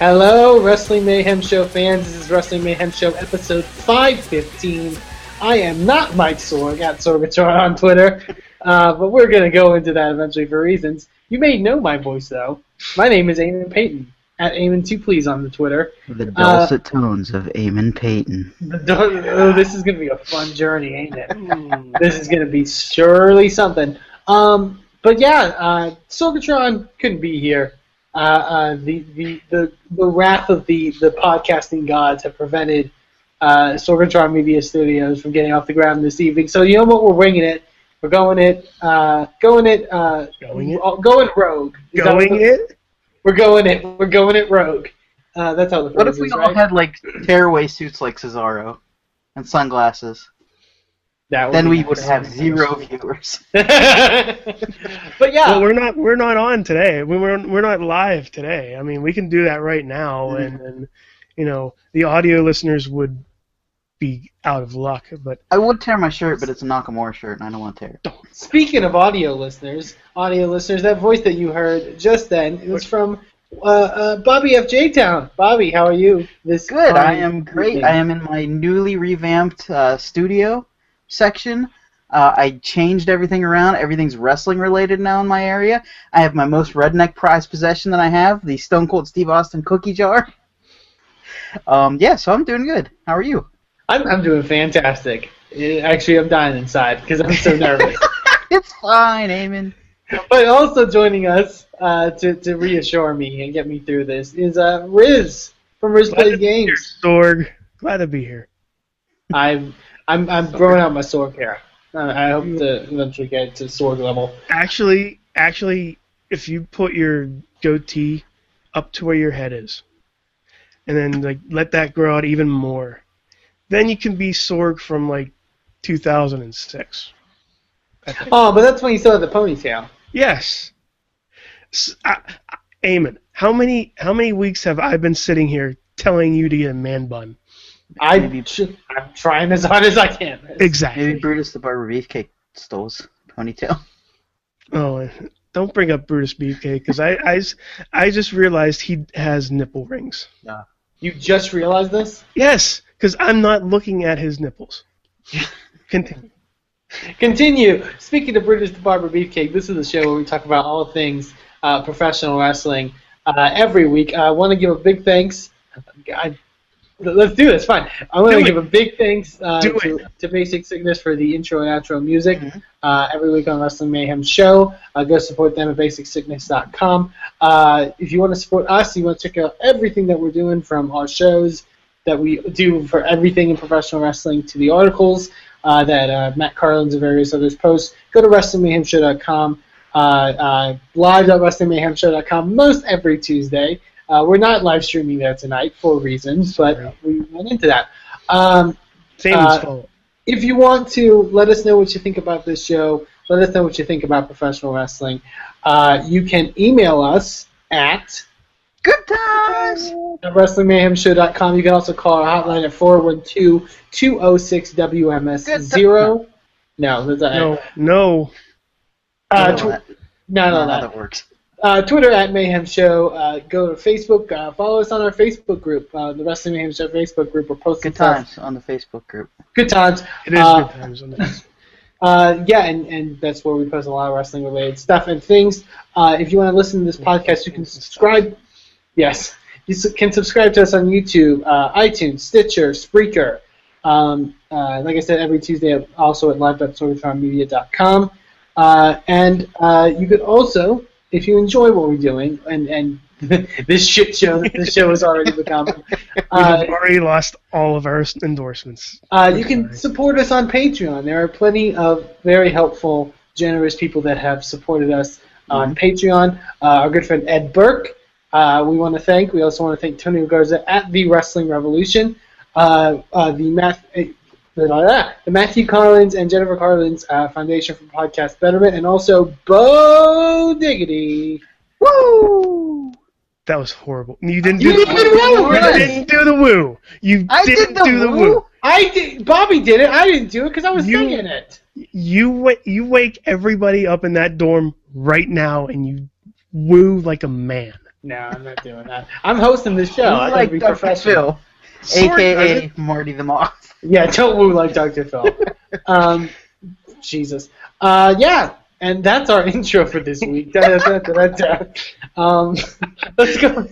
Hello, Wrestling Mayhem Show fans. This is Wrestling Mayhem Show episode 515. I am not Mike Sorg at Sorgatron on Twitter, uh, but we're going to go into that eventually for reasons. You may know my voice, though. My name is Eamon Paton, at Eamon2 Please on the Twitter. The dulcet tones of Eamon Paton. Oh, this is going to be a fun journey, ain't it? this is going to be surely something. Um, but yeah, uh, Sorgatron couldn't be here. Uh, uh, the, the, the, the wrath of the, the podcasting gods have prevented uh, Sorgatron Media Studios from getting off the ground this evening. So you know what? We're winging it. We're going it. Uh, going it. Uh, Going it? uh, Going rogue. Is Going the- it? We're going it. We're going it rogue. Uh, that's how the What if we is, all right? had like tearaway suits like Cesaro and sunglasses? That Then we would have zero viewers. but yeah, Well, we're not we're not on today. We we're we're not live today. I mean, we can do that right now, and, and you know the audio listeners would be out of luck. But I would tear my shirt, but it's a Nakamura shirt, and I don't want to tear it. Speaking of audio listeners, audio listeners, that voice that you heard just then it was from uh, uh, Bobby F. J. Town. Bobby, how are you? This Good, I am great. evening? I am in my newly revamped uh, studio section. Uh, I changed everything around. Everything's wrestling related now in my area. I have my most redneck prized possession that I have, the Stone Cold Steve Austin cookie jar. Um, yeah, so I'm doing good. How are you? I'm, I'm doing fantastic. Uh, Actually, I'm dying inside because I'm so nervous. It's fine, Eamon. but also joining us uh, to, to reassure me and get me through this is uh, Rizz from Rizz Plays Games. Sorg, glad to be here. I'm I'm I'm growing out my Sorg hair. Uh, I hope to eventually get to Sorg level. Actually, actually, if you put your goatee up to where your head is, and then like let that grow out even more, then you can be Sorg from like 2006. Oh, but that's when you still have the ponytail. Yes. I, I, Eamon, how many how many weeks have I been sitting here telling you to get a man bun? I Maybe- I'm trying as hard as I can. Exactly. Maybe Brutus the Barber Beefcake stole his ponytail. Oh, don't bring up Brutus Beefcake because I I just realized he has nipple rings. You just realized this? Yes, because I'm not looking at his nipples. Continue. Continue. Speaking of Brutus the Barber Beefcake, this is the show where we talk about all things uh, professional wrestling uh, every week. I want to give a big thanks. I, let's do this. Fine. I want to give a big thanks uh, to, to Basic Sickness for the intro and outro music uh, every week on Wrestling Mayhem Show. Uh, go support them at basicsickness.com. Uh, if you want to support us, you want to check out everything that we're doing from our shows that we do for everything in professional wrestling to the articles uh, that uh, Matt Carlins and various others post. Go to WrestlingMayhemShow.com, uh, uh, live.WrestlingMayhemShow.com most every Tuesday. Uh, we're not live streaming there tonight for reasons, but we went into that. Um, Same Uh, as fault. if you want to let us know what you think about this show, let us know what you think about professional wrestling. Uh, you can email us at Good times. at WrestlingMayhemShow.com. You can also call our hotline at 412-206-WMS0. No, that's not No, no. Uh, tw- that- no, no, no, no. that works. Uh, Twitter at Mayhem Show. Uh, go to Facebook. Uh, follow us on our Facebook group, uh, the Wrestling Mayhem Show Facebook group. We're posting Good stuff. times on the Facebook group. Good times. It is Uh, good times on this. Uh, yeah, and, and that's where we post a lot of wrestling related stuff and things. Uh, if you want to listen to this podcast, you can subscribe. Yes. You s- can subscribe to us on YouTube, uh, iTunes, Stitcher, Spreaker. Um, uh, like I said, every Tuesday, also at live.sorgatronmedia.com. Uh, and uh, you could also, if you enjoy what we're doing, and, and this shit show that this show has already become, uh, We've already lost all of our endorsements. uh, you can support us on Patreon. There are plenty of very helpful, generous people that have supported us on Patreon. Uh, our good friend Ed Burke, uh, we want to thank. We also want to thank Tony Garza at the Wrestling Revolution, uh, uh, the Math. The Matthew Carlins and Jennifer Carlin's uh, Foundation for Podcast Betterment, and also Bodiggity. Woo! That was horrible. You didn't You do did the woo. well, You didn't do the woo. You I did didn't the do the woo. woo. I did. Bobby did it. I didn't do it because I was You- singing it. You wa- you wake everybody up in that dorm right now and you woo like a man. No, I'm not doing that. I'm hosting this show. I gotta like be Dr. professional. Phil, Sort aka of. Marty the Moth. Yeah, don't woo like Dr. Phil. um, Jesus. Uh, yeah, and that's our intro for this week. Um, let's go.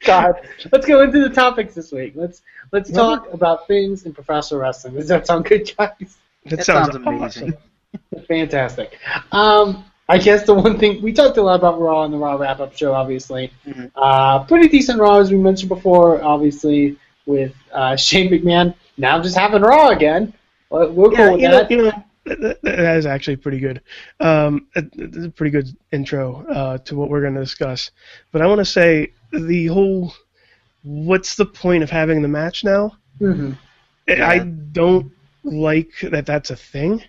God, let's go into the topics this week. Let's let's talk about things in professional wrestling. Does that sound good, guys? That, That sounds, sounds amazing. awesome. Fantastic. Um, I guess the one thing we talked a lot about Raw and the Raw wrap up show, obviously. Mhm. Uh, pretty decent Raw, as we mentioned before, obviously, with uh, Shane McMahon now just having Raw again. Well, We're cool with you know, that. you know that, that- that is actually pretty good. Um, it's a pretty good intro uh, to what we're going to discuss. But I want to say the whole, what's the point of having the match now? Mhm. I don't like that that's a thing.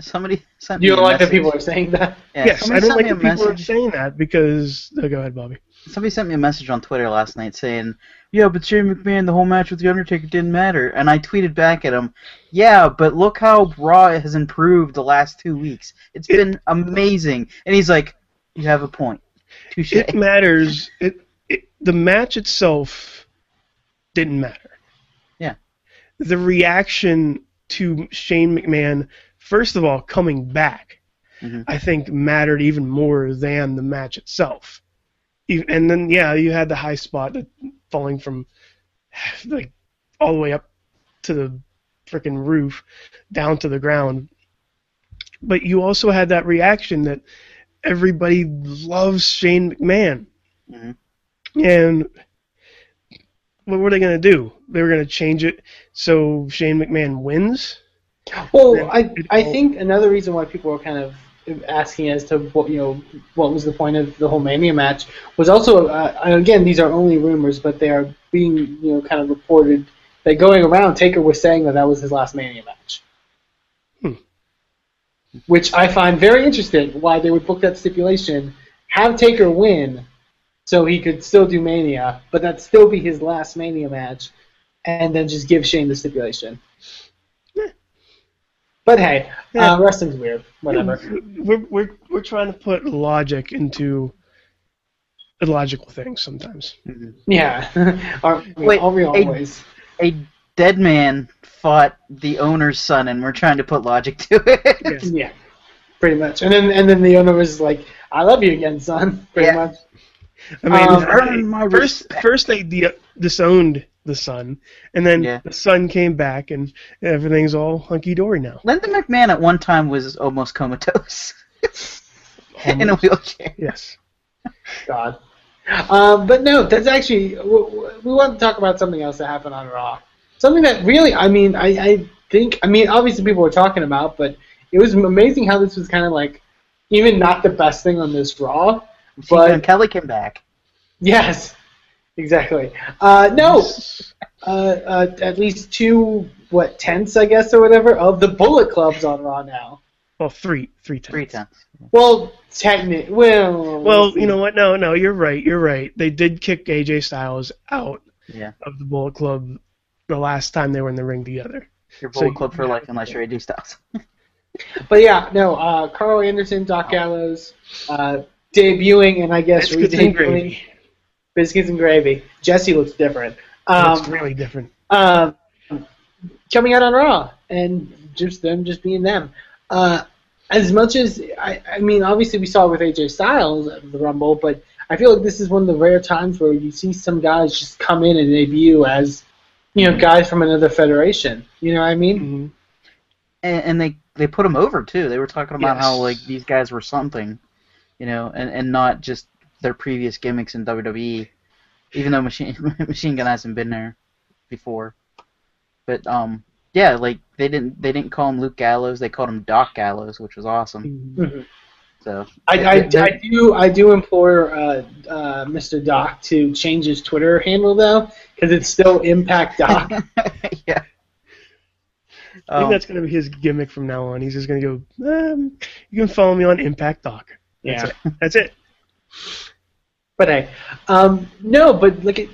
Somebody sent You don't a like that people are saying that? Yeah, yes, I don't like that people are saying that because. Oh, go ahead, Bobby. Somebody sent me a message on Twitter last night saying, "Yeah, but Shane McMahon, the whole match with the Undertaker didn't matter." And I tweeted back at him, "Yeah, but look how Raw has improved the last two weeks. It's It- been amazing." And he's like, "You have a point. Touche." It matters. It, it the match itself didn't matter. Yeah. The reaction to Shane McMahon, first of all, coming back, Mhm. I think mattered even more than the match itself. And then yeah, you had the high spot that falling from like all the way up to the freaking roof down to the ground. But you also had that reaction that everybody loves Shane McMahon. Mhm. And what were they going to do? They were going to change it so Shane McMahon wins? Well, I I think another reason why people were kind of asking as to what you know what was the point of the whole Mania match was also uh, again these are only rumors, but they are being you know kind of reported that going around Taker was saying that that was his last Mania match. Hmm. Which I find very interesting. Why they would book that stipulation, have Taker win, so he could still do Mania, but that still be his last Mania match, and then just give Shane the stipulation. But hey, Yeah. uh, wrestling's weird. Whatever. We're, we're, we're trying to put logic into illogical things sometimes. Yeah. Aren't we, Wait, are we always? a dead man fought the owner's son, and we're trying to put logic to it. Yes. Yeah. Pretty much. And then and then the owner was like, "I love you again, son." Pretty Yeah. much. I mean, Um, earn my first, respect. first they de- disowned the son, and then Yeah. the son came back, and everything's all hunky dory now. Linda McMahon at one time was almost comatose in a wheelchair. Yes. God. Um, but no, that's actually w- w- we want to talk about something else that happened on Raw. Something that really, I mean, I, I think, I mean, obviously people were talking about, but it was amazing how this was kind of like even not the best thing on this Raw, when but Kelly came back. yes, exactly. Uh, no, uh, uh, at least two what tenths, I guess, or whatever, of the Bullet Clubs on Raw now. Well, three, three times. Three times. Well, technically, well, Well, you know what? No, no, you're right. You're right. They did kick AJ Styles out Yeah. of the Bullet Club the last time they were in the ring together. Your So Bullet you- Club for life unless you're AJ Styles. But yeah, no, uh, Karl Anderson, Doc Gallows, uh, debuting, and I guess Biscuits and redebuting gravy. Biscuits and Gravy. Jesse looks different. It's Um, really different. um, coming out on Raw, and just them just being them. Uh, as much as I, I mean, obviously we saw it with AJ Styles at the Rumble, but I feel like this is one of the rare times where you see some guys just come in and debut as, you know, guys from another federation. You know what I mean? hmm and, and they they put them over too. They were talking about how like these guys were something, you know, and, and not just their previous gimmicks in WWE. Even though Machine Machine Gun hasn't been there before, but um yeah, like they didn't they didn't call him Luke Gallows. They called him Doc Gallows, which was awesome. Mhm. So I, I, I do I do implore uh, uh, Mr. Doc to change his Twitter handle though, because it's still Impact Doc. yeah. I think Um, that's gonna be his gimmick from now on. He's just gonna go. Um, you can follow me on Impact Doc. That's Yeah. it. That's it. But hey, um, no, but like it,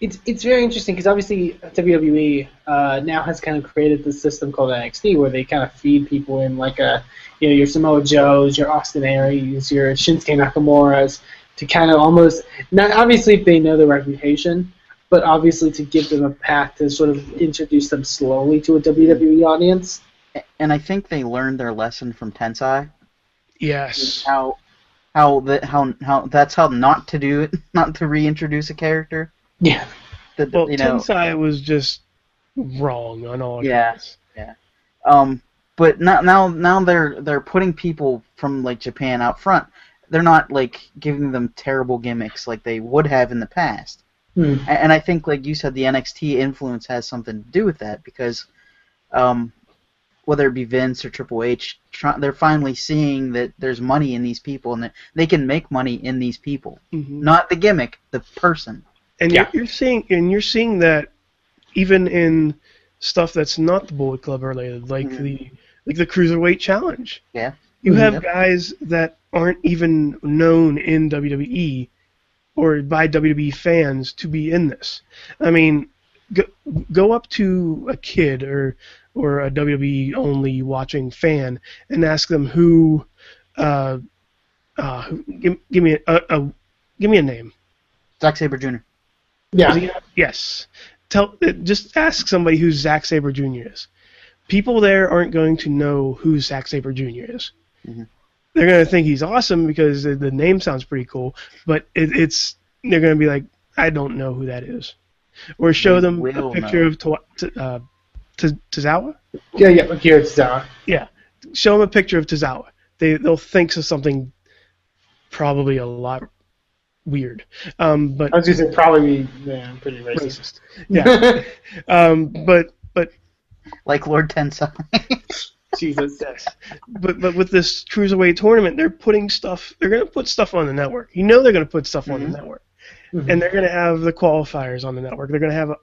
it's it's very interesting because obviously WWE uh, now has kind of created this system called NXT where they kind of feed people in like a you know your Samoa Joes, your Austin Aries, your Shinsuke Nakamura's to kind of almost not obviously if they know their reputation, but obviously to give them a path to sort of introduce them slowly to a WWE audience. and I think they learned their lesson from Tensai. Yes. How how that how how that's how not to do it, not to reintroduce a character. Yeah. That Well, you know, Tensai was just wrong on all Yeah. accounts. um, but now now now they're they're putting people from like Japan out front. They're not like giving them terrible gimmicks like they would have in the past. Hmm. A- And I think, like you said, the NXT influence has something to do with that because, um, whether it be Vince or Triple H, try, they're finally seeing that there's money in these people and that they can make money in these people, Mhm. not the gimmick, the person. And Yeah. you're, you're seeing and you're seeing that even in stuff that's not the Bullet Club related, like Mhm. the like the Cruiserweight Challenge. Yeah. You have Yep. guys that aren't even known in WWE or by WWE fans to be in this. I mean, go, go up to a kid or or a WWE only watching fan and ask them who, uh, uh, who, give, give me a, a, a give me a name. Zack Sabre Jr. Yeah. Yes. Tell uh, just ask somebody who Zack Sabre Jr. is. People there aren't going to know who Zack Sabre Jr. is. Mhm. They're going to think he's awesome because the, the name sounds pretty cool, but it, it's they're going to be like, I don't know who that is, or show They them a picture know. of Tawa- T- uh, T- Tozawa. Yeah, yeah, Akira Tozawa. Yeah, show them a picture of Tozawa. They they'll think of something probably a lot weird, um, but I was gonna say probably yeah, pretty racist. racist. Yeah, um, but but Like Lord Tensai. Jesus. Yes. But but with this cruiserweight tournament, they're putting stuff. They're going to put stuff on the network. You know they're going to put stuff on the network, Mhm. and they're going to have the qualifiers on the network. They're going to have a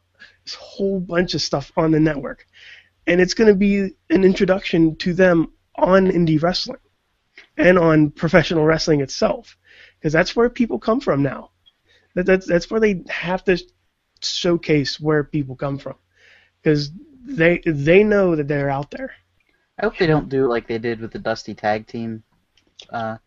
this whole bunch of stuff on the network, and it's going to be an introduction to them on indie wrestling and on professional wrestling itself, because that's where people come from now. That, that's that's where they have to showcase where people come from, because they they know that they're out there. I hope they don't do like they did with the Dusty Tag Team uh,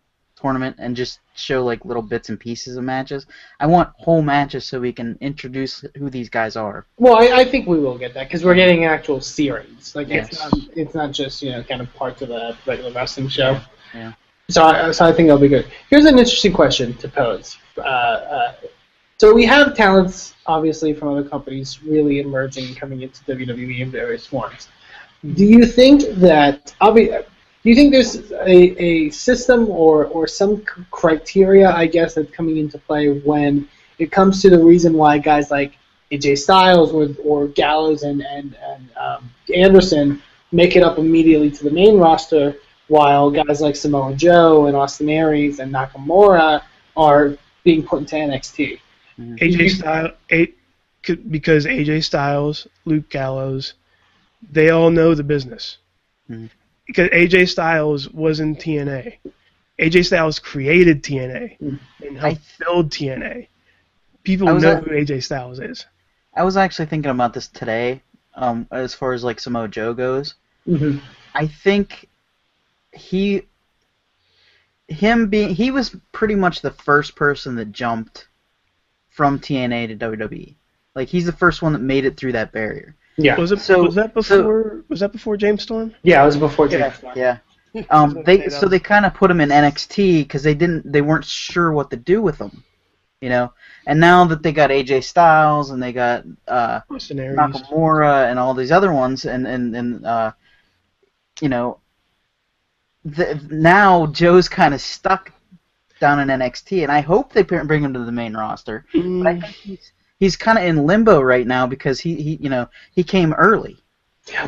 tournament and just show like little bits and pieces of matches. I want whole matches so we can introduce who these guys are. Well, I, I think we will get that because we're getting an actual series. Like it's not it's not just you know kind of parts of a regular wrestling show. Yeah. So I, so I think that'll be good. Here's an interesting question to pose. Uh, uh, so we have talents obviously from other companies really emerging and coming into WWE in various forms. Do you think that obvi- do you think there's a, a system or, or some c- criteria, I guess, that's coming into play when it comes to the reason why guys like AJ Styles or, or Gallows and, and, and um, Anderson make it up immediately to the main roster, while guys like Samoa Joe and Austin Aries and Nakamura are being put into NXT? AJ Styles, a, because AJ Styles, Luke Gallows, they all know the business. Mhm. Because AJ Styles was in TNA. AJ Styles created TNA Mhm. and helped I- build TNA. People know at- who AJ Styles is. I was actually thinking about this today, um, as far as like Samoa Joe goes. Mm-hmm. I think he him being he was pretty much the first person that jumped from TNA to WWE. Like he's the first one that made it through that barrier. Yeah. Was it? So- was that so- before? was that before James Storm? Yeah, it was before James. Storm. Yeah. Um, they so they kind of put him in NXT because they didn't they weren't sure what to do with him. You know, and now that they got AJ Styles and they got uh, Nakamura and all these other ones, and and and uh, you know, the, now Joe's kind of stuck down in NXT, and I hope they bring bring him to the main roster. But I Mm, think he's he's kind of in limbo right now because he, he you know he came early.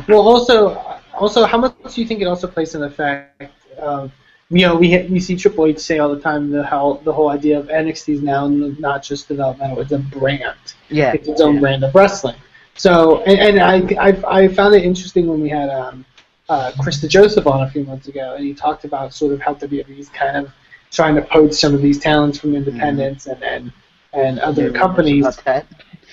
Well, also, also, how much do you think it also plays in the fact of you know we we see Triple H say all the time the how the whole idea of NXT is now not just developmental; it's a brand. Yeah, It's its own yeah. brand of wrestling. So, and, and I, I I found it interesting when we had um, uh, Chris DeJoseph on a few months ago, and he talked about sort of how WWE's kind of trying to poach some of these talents from independents and and and other Yeah, companies. about.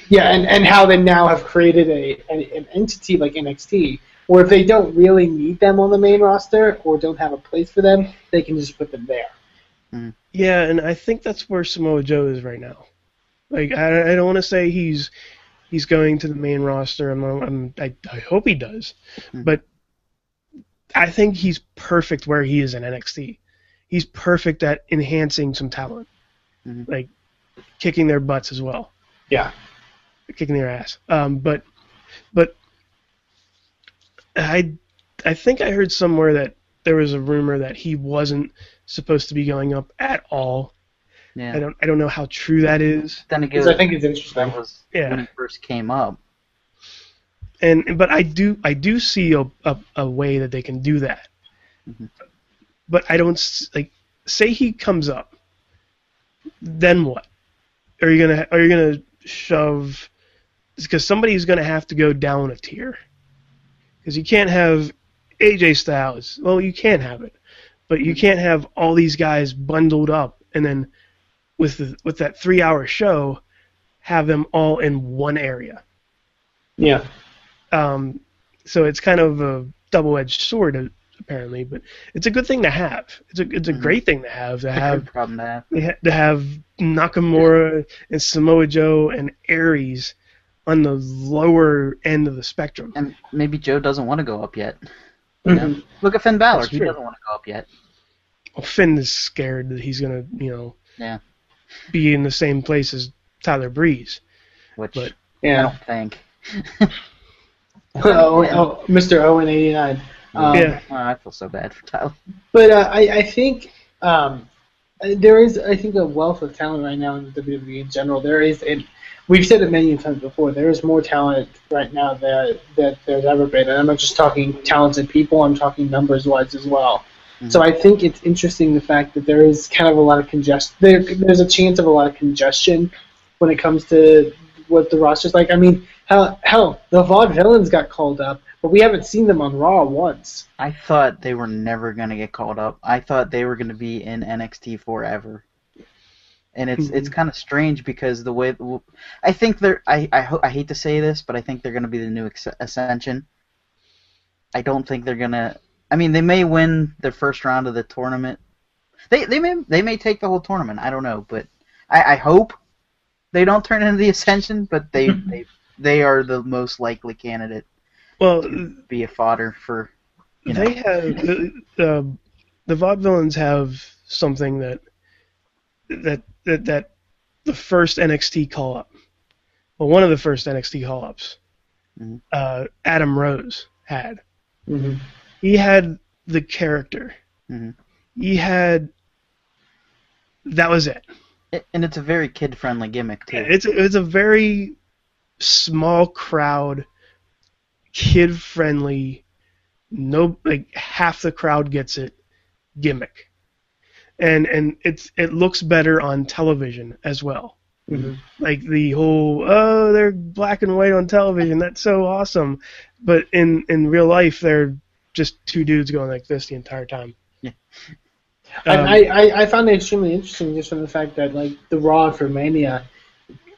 Yeah, and, and how they now have created a an, an entity like NXT, where if they don't really need them on the main roster or don't have a place for them, they can just put them there. Yeah, and I think that's where Samoa Joe is right now. Like I, I don't want to say he's he's going to the main roster. I'm, I'm I, I hope he does, Hmm. but I think he's perfect where he is in NXT. He's perfect at enhancing some talent, Mhm. like kicking their butts as well, Yeah. kicking their ass. Um, but but I I think I heard somewhere that there was a rumor that he wasn't supposed to be going up at all. Yeah. I don't I don't know how true that is. then again, I think it's interesting. was Yeah. when it first came up. And but I do I do see a a, a way that they can do that. Mhm. But I don't like say he comes up. Then what? Are you gonna are you gonna shove? Because somebody's gonna have to go down a tier. Because you can't have AJ Styles. Well, you can't have it, but you can't have all these guys bundled up and then with the, with that three hour show, have them all in one area. Yeah. Um, so it's kind of a double-edged sword, uh, apparently, but it's a good thing to have. It's a it's a Mhm. great thing to have to It's a have problem to have. to have Nakamura and Samoa Joe and Aries on the lower end of the spectrum. And maybe Joe doesn't want to go up yet. You know? Mhm. Look at Finn Balor. He doesn't want to go up yet. Well, Finn is scared that he's gonna, you know, Yeah. be in the same place as Tyler Breeze. Which But- I don't think. oh, oh, Mr. Owen eighty nine. Um, Yeah. Oh, I feel so bad for Tyler. But uh, I, I think um, there is, I think, a wealth of talent right now in the WWE in general. There is, and we've said it many times before. There is more talent right now that that there's ever been, and I'm not just talking talented people. I'm talking numbers wise as well. So I think it's interesting the fact that there is kind of a lot of congestion. There, there's a chance of a lot of congestion when it comes to what the roster's like. I mean, hell, hell, the Vaudevillains got called up, but we haven't seen them on Raw once. I thought they were never going to get called up. I thought they were going to be in NXT forever. And it's mm-hmm. it's kind of strange because the way I think they're I I, ho- I hate to say this, but I think they're going to be the new Ex- Ascension. I don't think they're going to I mean, they may win their first round of the tournament. They they may they may take the whole tournament. I don't know, but I, I hope they don't turn into the Ascension. But they they they are the most likely candidate Well, to be a fodder for you know. they have the, the the vaudevillains have something that that that that the first NXT call up, well, one of the first NXT call ups, Mhm. uh, Adam Rose had. Mm-hmm. He had the character. Mhm. He had. That was it. It- and it's a very kid friendly gimmick too. It's it's a very small crowd, kid friendly. No, like half the crowd gets it. Gimmick, and and it's it looks better on television as well. Mhm. Like the whole oh they're black and white on television that's so awesome, but in in real life they're just two dudes going like this the entire time. Yeah. Um, I, I, I found it extremely interesting just from the fact that like the Raw for Mania,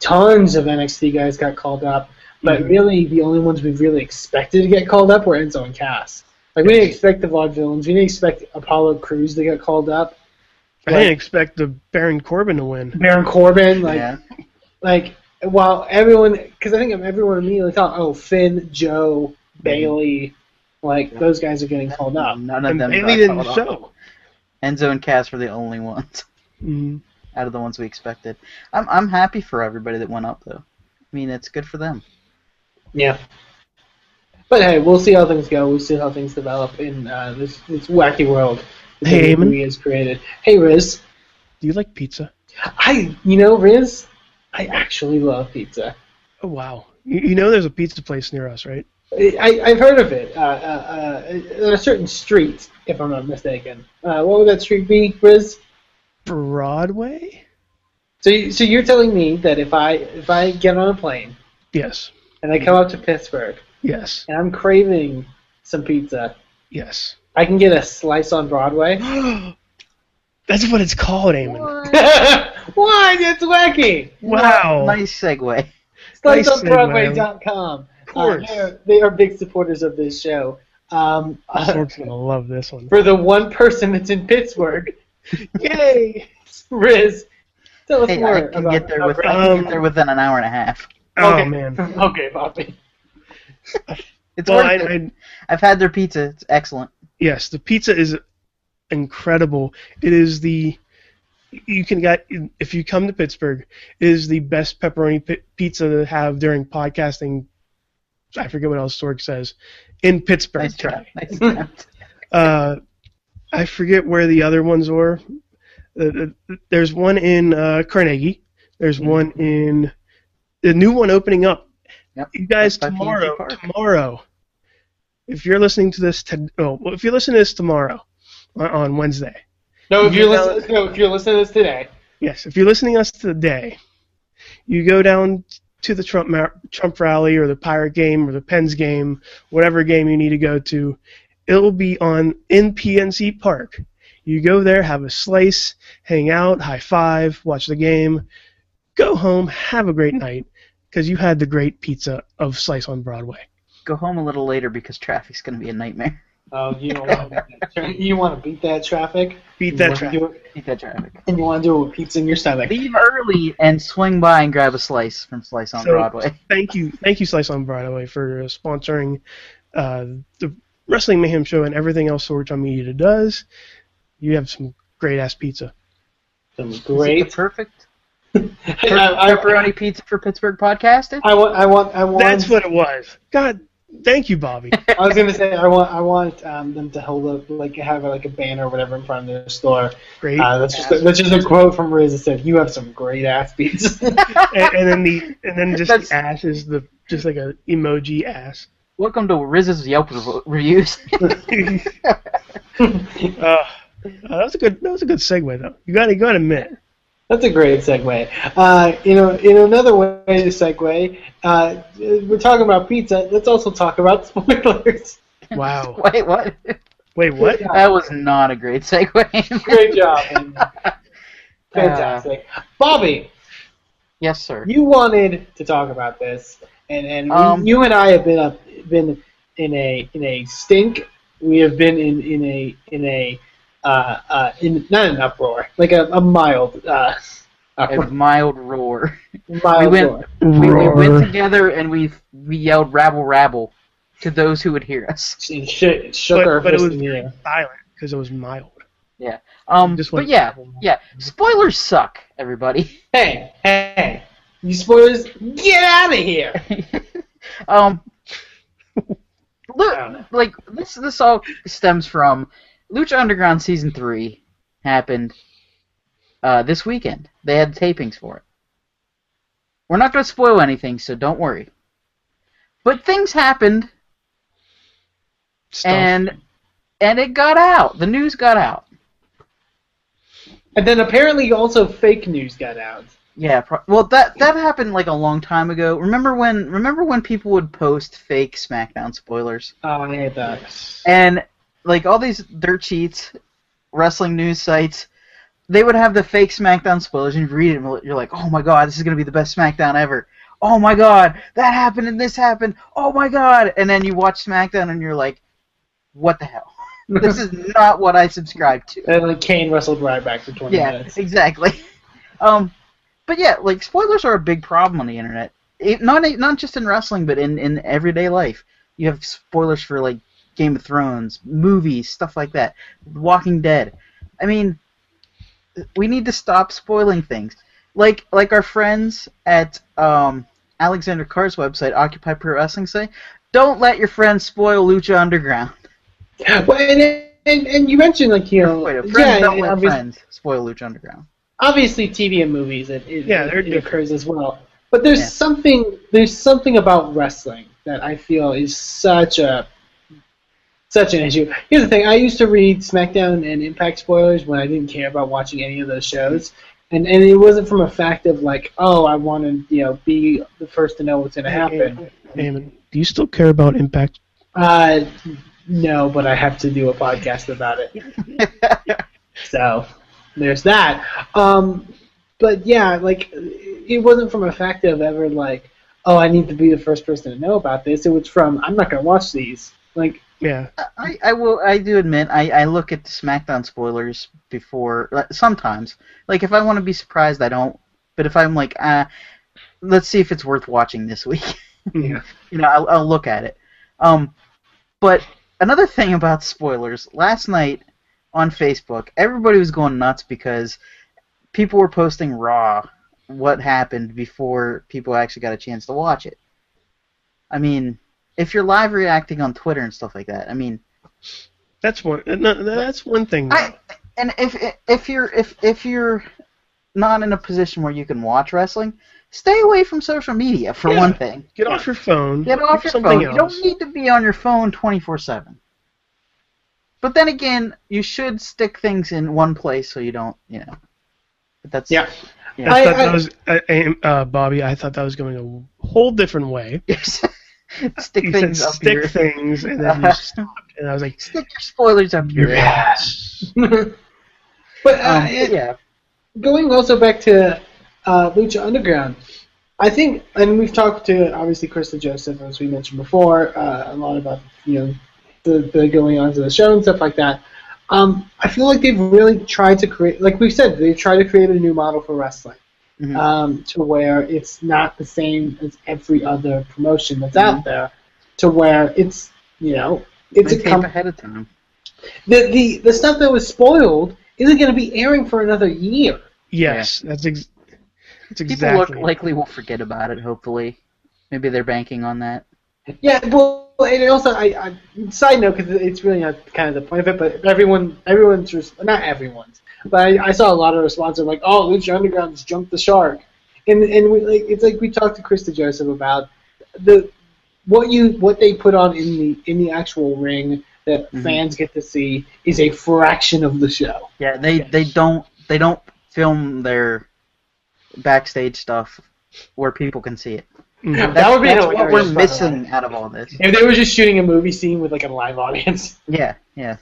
tons of NXT guys got called up, but Mhm. really the only ones we really expected to get called up were Enzo and Cass. Like we didn't expect the Vaudevillains, we didn't expect Apollo Crews to get called up, I didn't expect the Baron Corbin to win. Baron Corbin, like yeah. like while everyone, because I think everyone immediately thought, oh Finn, Joe, Bayley, like those guys are getting called up. None of And them Bayley got didn't called up. show. Enzo and Cass were the only ones. Mhm. out of the ones we expected. I'm I'm happy for everybody that went up though. I mean, it's good for them. Yeah. But hey, we'll see how things go. We'll see how things develop in uh, this this wacky world that Hey, the has created. Hey, Rizz. Do you like pizza? I, you know, Rizz, I actually love pizza. Oh wow. You, you know there's a pizza place near us, right? I, I've heard of it. Uh, uh, uh, on a certain street, if I'm not mistaken. Uh, what would that street be, Rizz? Broadway? So, you, so you're telling me that if I if I get on a plane Yes. And I come up to Pittsburgh Yes. and I'm craving some pizza, Yes. I can get a slice on Broadway? That's what it's called, Eamon. Why? That's wacky. Wow. Nice segue. Nice segue. SliceOnBroadway.com. Of course. Uh, they, are, they are big supporters of this show. Um, uh, Sorg's gonna love this one. for the one person that's in Pittsburgh, Yay! Rizz, tell us Hey, more I can about get there with I can Um, get there within an hour and a half. Oh Okay. man. okay, Bobby. It's Well, worth I, it. I, I've had their pizza. It's excellent. yes, the pizza is incredible. It is the you can get if you come to Pittsburgh. It is the best pepperoni pi- pizza to have during podcasting. I forget what else Sorg says in Pittsburgh. Nice try. Nice attempt. Uh, I forget where the other ones were. Uh, uh, there's one in uh, Carnegie. There's one in the new one opening up. Yep. You guys Up by PNC tomorrow. Tomorrow, if you're listening to this, to, oh, well, if you're listening to this tomorrow, on, on Wednesday. No, if You you're know- listening, no, if you're listening to this today, Yes, if you're listening to us today, you go down to the Trump Trump rally or the Pirate game or the Pens game, whatever game you need to go to. It'll be on in PNC Park. You go there, have a slice, hang out, high five, watch the game, go home, have a great night because you had the great pizza of Slice on Broadway. Go home a little later because traffic's going to be a nightmare. oh, you don't want to beat that you want to beat that traffic. Beat that traffic. Beat that traffic. and you want to do it with pizza in your stomach. Leave early and swing by and grab a slice from Slice on So- Broadway. Thank you, thank you, Slice on Broadway, for uh, sponsoring uh, the Wrestling Mayhem show and everything else Sorgatron Media does. You have some great ass pizza. Some Is it the great. perfect I, I, pepperoni pizza for Pittsburgh podcasting. I want. I want. I want. That's what it was. God, thank you, Bobby. I was gonna say. I want. I want um, them to hold up, like have like a banner or whatever in front of their store. Great. Uh, that's just. A, that's just a quote from Rizz that said, "You have some great ass pizza." and, and then the and then just That's- the ass is the just like a emoji ass. Welcome to Rizz's Yelp rev- reviews. Uh, that was a good that was a good segue though. You got to you got to admit. That's a great segue. Uh, you know, in another way to segue, uh, we're talking about pizza. Let's also talk about spoilers. Wow. Wait, what? Wait, what? That was not a great segue. Great job. man. Fantastic, Bobby. yes, sir. You wanted to talk about this, and and we- Um, you and I have been up, been in a in a stink. We have been in in a in a uh, uh, in not an uproar, like a, a mild uh, A mild roar. mild we went- roar. We, we went together and we we yelled rabble rabble to those who would hear us. It shook, shook But, our but it was very silent because it was mild. Yeah. Um, Just but yeah, yeah. Spoilers suck, everybody. Hey, hey, you spoilers, get out of here! um, look, like this this all stems from Lucha Underground season three happened uh, this weekend. They had tapings for it. We're not going to spoil anything, so don't worry. But things happened, Stuff. and and it got out. The news got out. And then apparently also fake news got out. Yeah, pro- well that that happened like a long time ago. Remember when remember when people would post fake SmackDown spoilers? Oh, I hate that. And like all these dirt sheets, wrestling news sites, they would have the fake SmackDown spoilers, and you read it, and you're like, "Oh my god, this is gonna be the best SmackDown ever." Oh my god, that happened and this happened. Oh my god, and then you watch SmackDown and you're like, "What the hell? This is not what I subscribed to." And like Kane wrestled right back for 20 Yeah, minutes. exactly. Um, but yeah, like spoilers are a big problem on the internet. It, not not just in wrestling, but in in everyday life. You have spoilers for like Game of Thrones, movies, stuff like that. Walking Dead. I mean, we need to stop spoiling things. Like like our friends at um, Alexander Carr's website, Occupy Pro Wrestling, say, don't let your friends spoil Lucha Underground. Well, and, and, and you mentioned like you know, Wait, friends yeah, don't let friends spoil Lucha Underground. obviously TV and movies it, it, Yeah, they're it different. occurs as well. But there's Yeah. something there's something about wrestling that I feel is such a such an issue. Here's the thing: I used to read SmackDown and Impact spoilers when I didn't care about watching any of those shows, and and it wasn't from a fact of like, oh, I want to you know be the first to know what's going to happen. Damon, do you still care about Impact? Uh, no, but I have to do a podcast about it. so there's that. Um, but yeah, like it wasn't from a fact of ever like, oh, I need to be the first person to know about this. It was from I'm not gonna watch these. Like, Yeah. I, I will. I do admit I, I look at the SmackDown spoilers before sometimes. Like if I want to be surprised, I don't. But if I'm like, uh, let's see if it's worth watching this week. Yeah. you know, I'll, I'll look at it. Um, but another thing about spoilers, last night on Facebook, everybody was going nuts because people were posting raw what happened before people actually got a chance to watch it. I mean, if you're live reacting on Twitter and stuff like that, I mean, That's one. No, that's one thing. though. I and if if you're if if you're not in a position where you can watch wrestling, stay away from social media for Yeah. one thing. Get off your phone. Get off your something phone. You don't need to be on your phone 24 7. But then again, you should stick things in one place so you don't, you know. But that's yeah, I, I- I- that was uh, uh, Bobby. I thought that was going a whole different way. stick You things said up stick your things, and then you stopped, and I was like, stick your spoilers up your ass. yes. but uh, Um, it- yeah. going also back to uh, Lucha Underground, I think, and we've talked to obviously Chris DeJoseph, as we mentioned before, uh, a lot about you know the, the going on to the show and stuff like that. Um, I feel like they've really tried to create, like we said, they've tried to create a new model for wrestling, Mhm. um, to where it's not the same as every other promotion that's Mm-hmm. out there, to where it's you know it's They a tape com- ahead of time. the, the the stuff that was spoiled isn't going to be airing for another year. Yes, that's ex- that's People exactly. look likely will forget about it, hopefully. Maybe they're banking on that. Yeah, well, and also, I, I side note because it's really not kind of the point of it, but everyone, everyone's not everyone's, but I, I saw a lot of responses like, "Oh, Lucha Underground's jumped the shark," and and we, like, it's like we talked to Chris DeJoseph about the what you what they put on in the in the actual ring that Mhm. fans get to see is a fraction of the show. Yeah, they they don't they don't film their backstage stuff where people can see it. Mhm. That would be that's what we're missing out of all this. If they were just shooting a movie scene with like a live audience. Yeah, yeah.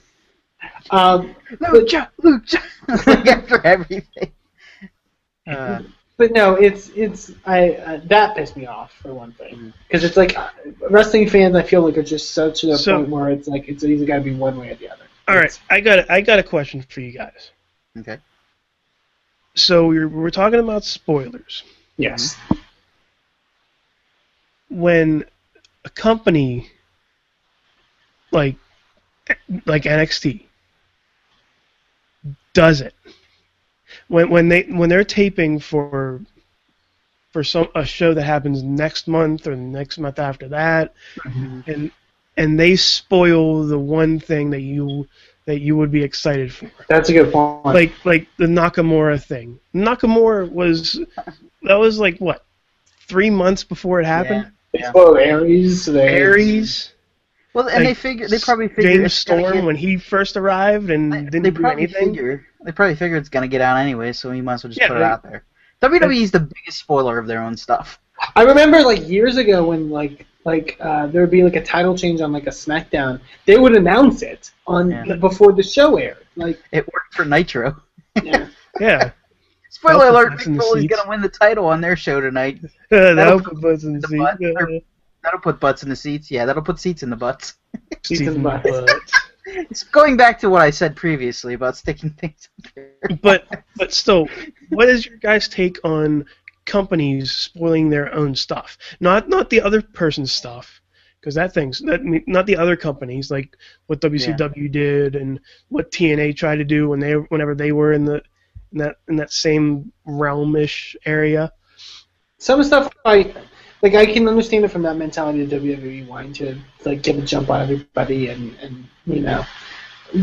Um, Lucha, Lucha. like after everything. Uh, But no, it's it's I uh, that pissed me off for one thing Mm. because it's like uh, wrestling fans. I feel like are just such to the So- point where it's like it's either got to be one way or the other. All right, I got a, I got a question for you guys. okay. So we're we're talking about spoilers. Yes. When a company like like NXT does it, when when they when they're taping for for some a show that happens next month or the next month after that, mm-hmm. and and they spoil the one thing that you that you would be excited for. That's a good point. like like the Nakamura thing. Nakamura was that was like what three months before it happened. they spoiled Aries. They, Aries, Well, and they Like, figure they probably figure James Storm get- when he first arrived and they, didn't do probably anything. figure they probably figure it's gonna get out anyway, so we might as well just Yeah, put it out there. WWE is the biggest spoiler of their own stuff. I remember like years ago when like like uh, there would be like a title change on like a SmackDown. They would announce it on Yeah. before the show aired. Like It worked for Nitro. yeah. Yeah, Spoiler alert: butts Mick Foley's gonna win the title on their show tonight. that'll That'll put butts in the the seat. Butt, Yeah. or- That'll put butts in the seats. Yeah, that'll put seats in the butts. Seats in in the the butts. It's going back to what I said previously about sticking things up there. But but still, what is your guys' take on companies spoiling their own stuff? Not not the other person's stuff, because that thing's that not the other companies like what WCW did and what TNA tried to do when they whenever they were in the in that in that same realmish area. Some stuff I like. I can understand it from that mentality of WWE wanting to like get a jump on everybody and and you know,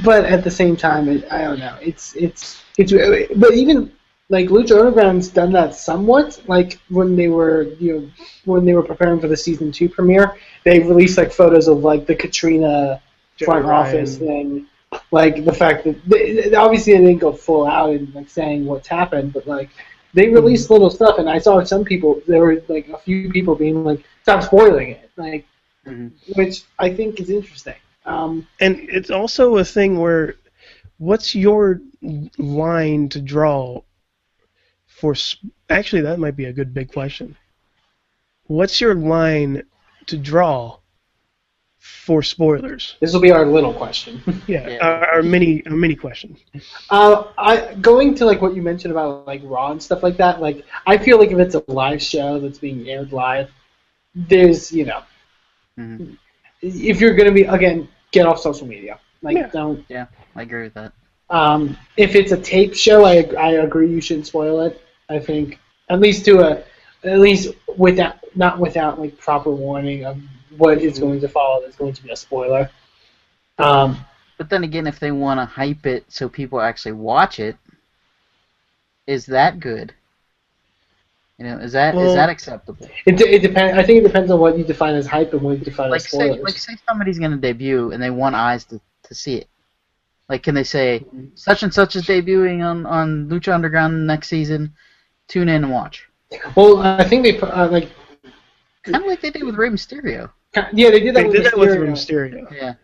but at the same time, it, I don't know. It's it's it's. But even like Lucha Underground's done that somewhat. Like when they were you know when they were preparing for the season two premiere, they released like photos of like the Catrina front Ryan. office thing. Like the fact that they, obviously they didn't go full out and like saying what's happened, but like they released little stuff, and I saw some people. There were like a few people being like, "Stop spoiling it," like, Mhm. which I think is interesting. Um, And it's also a thing where, what's your line to draw for? s- Actually, that might be a good big question. What's your line to draw for spoilers? this will be our little question. Yeah, Yeah. Our, our mini our mini question. Uh, I going to like what you mentioned about like Raw and stuff like that. Like, I feel like if it's a live show that's being aired live, there's you know, Mhm. if you're gonna be again, get off social media. Like, Yeah. don't. Yeah, I agree with that. Um, if it's a tape show, I I agree you shouldn't spoil it. I think at least to a at least without not without like proper warning of what is going to follow. That's going to be a spoiler. Um, But then again, if they want to hype it so people actually watch it, is that good? You know, is that is Well- that acceptable? it de- it depends. I think it depends on what you define as hype and what you define Like as say, like say somebody's gonna debut and they want eyes to, to see it. Like, can they say such and such is debuting on on Lucha Underground next season? Tune in and watch. well, I think they put uh, like Kind of like they did with Rey Mysterio. Yeah they did that. They with did that with Mysterio. Mysterio. Yeah.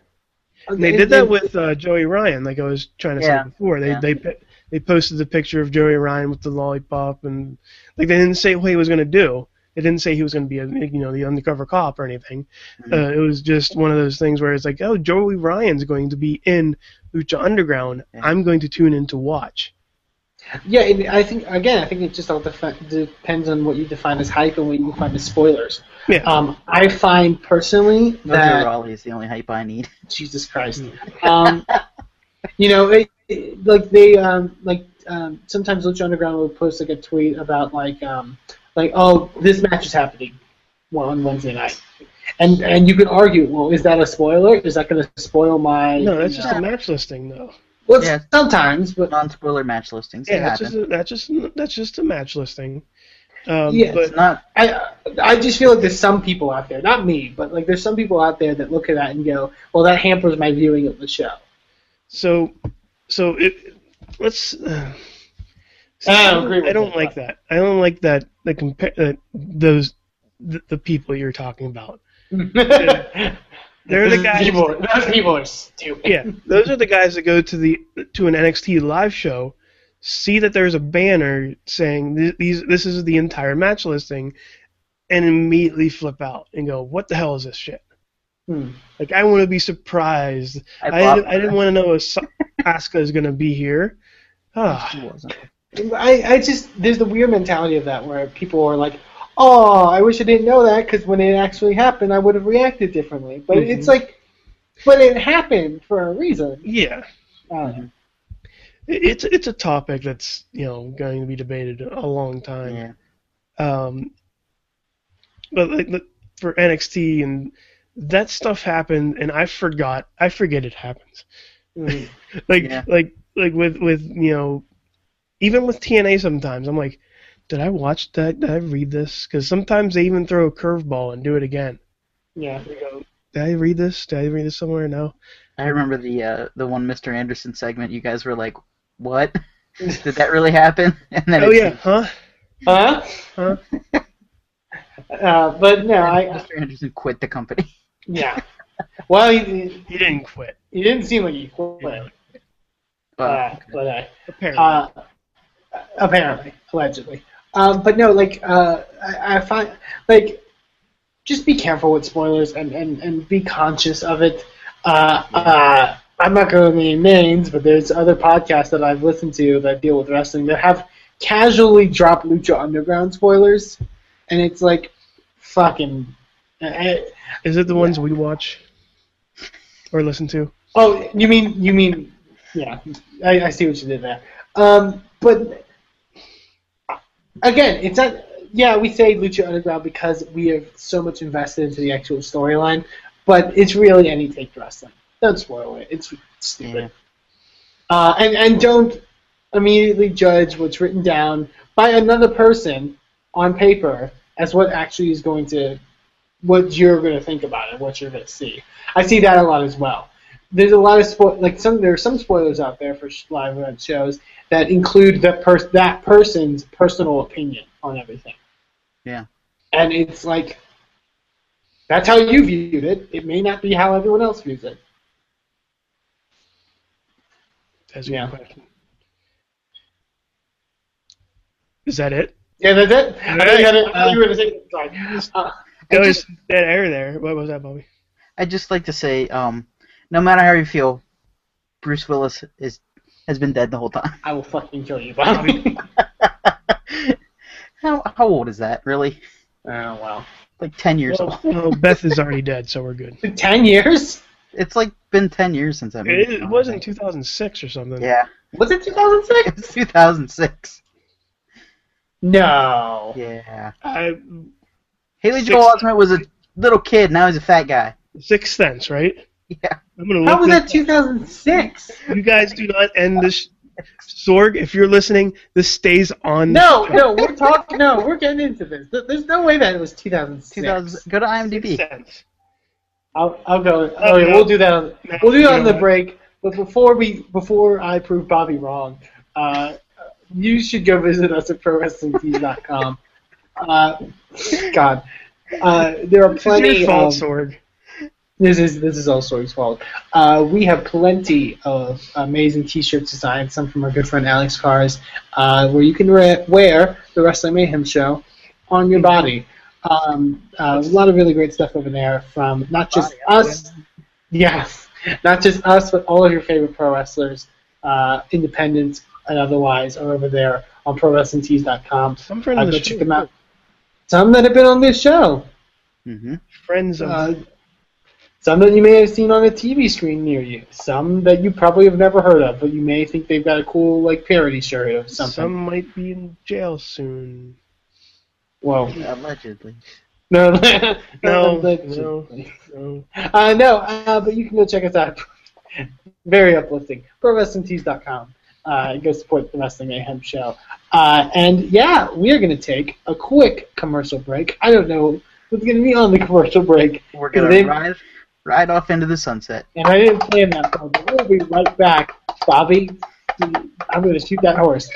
They did that with uh, Joey Ryan, like I was trying to Yeah. say before. They Yeah. they pe- they posted the picture of Joey Ryan with the lollipop, and like they didn't say what he was going to do. They didn't say he was going to be a you know the undercover cop or anything. Mm-hmm. Uh, it was just one of those things where it's like, oh, Joey Ryan's going to be in Lucha Underground. Yeah. I'm going to tune in to watch. Yeah, it, I think again, I think it just all defi- depends on what you define as hype and what you define as spoilers. Yeah. Um, I find personally Mojo that Rawley is the only hype I need. Jesus Christ, um, you know, it, it, like they um, like um, sometimes Lucha Underground will post like a tweet about like um, like oh this match is happening on Wednesday night, and and you could argue, well, is that a spoiler? Is that going to spoil my? no, that's just know- a match listing, though. Well, Yeah. sometimes, but Non-spoiler match listings. Yeah, that's just a, that's just that's just a match listing. Um, Yeah, but It's not. I I just feel like there's some people out there, not me, but like there's some people out there that look at that and go, well, that hampers my viewing of the show. So, so it, let's. Uh, I don't agree with I don't like that. I don't like that. The compare uh, those the, the people you're talking about. They're the guys. People, those people are stupid. Yeah, those are the guys that go to the to an NXT live show, see that there's a banner saying th- these this is the entire match listing, and immediately flip out and go, "What the hell is this shit?" Hmm. Like I want to be surprised. I I, didn't, I didn't want to know if Sa- Asuka is going to be here. Ah, She wasn't. I, I just there's the weird mentality of that where people are like, oh, I wish I didn't know that because when it actually happened, I would have reacted differently. But Mhm. it's like, but it happened for a reason. yeah. I don't know. It- It's it's a topic that's you know going to be debated a long time. Yeah. Um, but like for NXT and that stuff happened, and I forgot. I forget it happens. Mhm. Like Yeah. like like with with you know, even with TNA sometimes I'm like, did I watch that? Did I read this? Because sometimes they even throw a curveball and do it again. Yeah. Go, did I read this? Did I read this somewhere? No. I remember the uh, the one Mr. Anderson segment. You guys were like, "What? Did that really happen?" And then Oh it- yeah, huh? Huh? Huh? Uh, but no, I Mr. Anderson quit the company. yeah. Well, he, He didn't quit. he didn't seem like he quit. Yeah. Uh, but uh, Apparently. uh, apparently, allegedly. Um, but no, like uh, I, I find like just be careful with spoilers and, and, and be conscious of it. Uh, uh, I'm not going to name names, but there's other podcasts that I've listened to that deal with wrestling that have casually dropped Lucha Underground spoilers, and it's like fucking. uh, Is it the ones we watch or listen to? Oh, you mean you mean yeah? I, I see what you did there. Um, but again, it's not. Yeah, we say Lucha Underground because we have so much invested into the actual storyline, but it's really any take wrestling. Don't spoil it. It's stupid. Uh, and and don't immediately judge what's written down by another person on paper as what actually is going to what you're going to think about it, what you're going to see. I see that a lot as well. There's a lot of spo- like some there are some spoilers out there for live event shows that include that pers- that person's personal opinion on everything. Yeah. And it's like that's how you viewed it. It may not be how everyone else views it. That's Yeah. question. Is that it? Yeah, that's it. I thought you, had it, I you were going to say sorry. Uh, I That was just, dead air there. What was that, Bobby? I'd just like to say, um, no matter how you feel, Bruce Willis is has been dead the whole time. I will fucking kill you, Bobby. how how old is that? Really? Uh, oh wow. Like ten years Well, old. well, Beth is already dead, so we're good. Ten years? It's like been ten years since I've. It, it was in 2006 or something. Yeah, Was it 2006? it's 2006. No. Yeah. I, Haley Joel Osment was a little kid. Now he's a fat guy. Sixth Sense, right? Yeah. I'm gonna How look was this that 2006? You guys do not end this. Sorg, if you're listening, this stays on. No, no, we're talking. No, we're getting into this. There's no way that it was 2006. 2000. Go to IMDb. I'll, I'll go. Oh, yeah, we'll do that. On, we'll do that on the break. But before we, before I prove Bobby wrong, uh, you should go visit us at ProWrestlingTees.com. Uh, God, uh, there are It's plenty your fault, of. Sorg. This is this is all Sorg's fault. Uh, we have plenty of amazing T-shirt designs, some from our good friend Alex Cars, uh, where you can re- wear the Wrestling Mayhem show on your body. Um, uh, a lot of really great stuff over there from not just us, yes, not just us, but all of your favorite pro wrestlers, uh, independent and otherwise, are over there on ProWrestlingTees.com. Some friend Uh, go the check them out. Some that have been on this show. hmm Friends of. Some that you may have seen on a TV screen near you. Some that you probably have never heard of, but you may think they've got a cool like parody shirt of something. some might be in jail soon. Well, Allegedly. no, No, no, no, no. Uh, no, uh, but you can go check us out. Very uplifting. ProWrestlingTees.com. Uh, go support the Wrestling Mayhem show. Uh, and yeah, we are going to take a quick commercial break. I don't know what's going to be on the commercial break. We're gonna They- ride ride off into the sunset. And I didn't plan that, but we'll be right back. Bobby, I'm going to shoot that horse.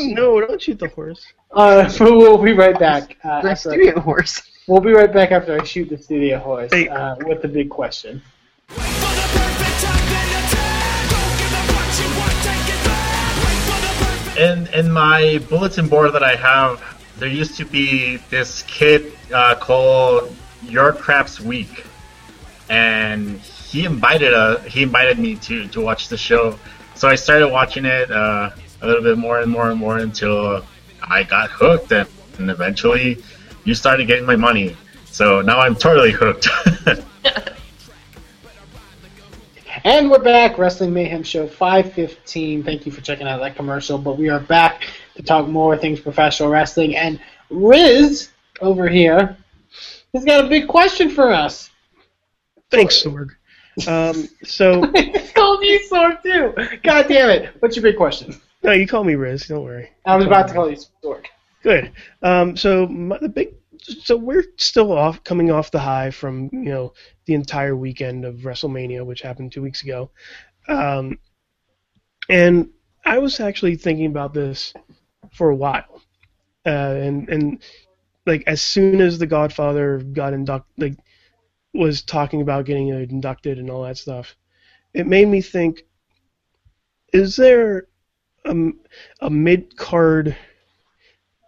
No, don't shoot the horse. Uh, we'll be right back. Uh, The after- studio horse. we'll be right back after I shoot the studio horse Hey. uh, with the big question. Wait for the perfect time, then attack. Don't give up what you want, take it back. Wait for the perfect. in in my bulletin board that I have, there used to be this kid uh, called Your Craps Week, and he invited uh, he invited me to to watch the show. So I started watching it uh, a little bit more and more and more until I got hooked, and, and eventually you started getting my money. So now I'm totally hooked. And we're back, Wrestling Mayhem Show 515. Thank you for checking out that commercial. But we are back to talk more things professional wrestling. And Rizz over here has got a big question for us. Thanks, Sorg. Um, so called you Sorg too. God damn it! What's your big question? no, you call me Rizz. Don't worry. I was about to call you Sorg. Good. Um, so my, the big, so we're still off, coming off the high from you know the entire weekend of WrestleMania, which happened two weeks ago, um, and I was actually thinking about this for a while, uh, and and like as soon as The Godfather got inducted, like was talking about getting inducted and all that stuff, it made me think: Is there a, a mid card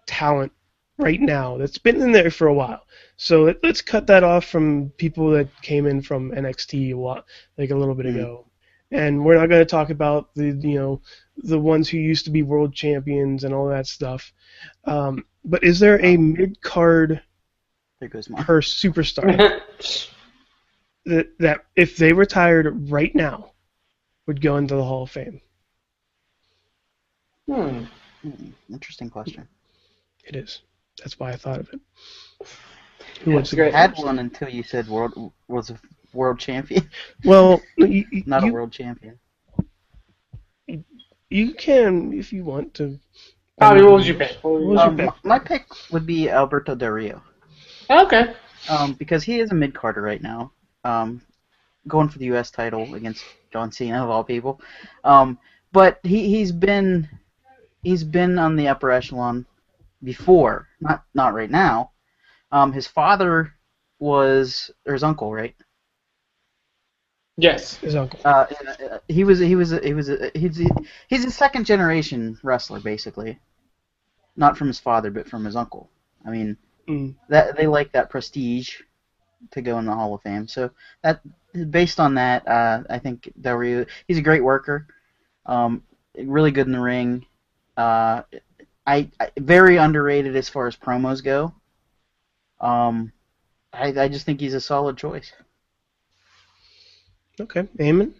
talent right now that's been in there for a while. So let, let's cut that off from people that came in from NXT a while, like a little bit ago. And we're not going to talk about the you know the ones who used to be world champions and all that stuff. Um, but is there a mid card There goes Mark. per superstar that that if they retired right now would go into the Hall of Fame? hmm. Hmm, interesting question. It is. That's why I thought of it. Who wants to great. I had one until you said world was a world champion, Well, you, you- not you, a world champion. you can if you want to. Bobby, what was your pick? What was What was your- your Um, pick? my my pick would be Alberto Del Rio. Okay. um, because he is a mid carder right now, um, going for the U.S. title against John Cena of all people. Um, but he he's been he's been on the upper echelon before, not not right now. Um, his father was or his uncle, right? Yes. His uncle. Uh, uh, he was he was he was a, he's he's a second generation wrestler basically, not from his father but from his uncle. I mean, Mm. that they like that prestige to go in the Hall of Fame. So that based on that, uh, I think Del Rio he's a great worker, um, really good in the ring. Uh, I, I very underrated as far as promos go. Um, I I just think he's a solid choice. Okay, Eamon.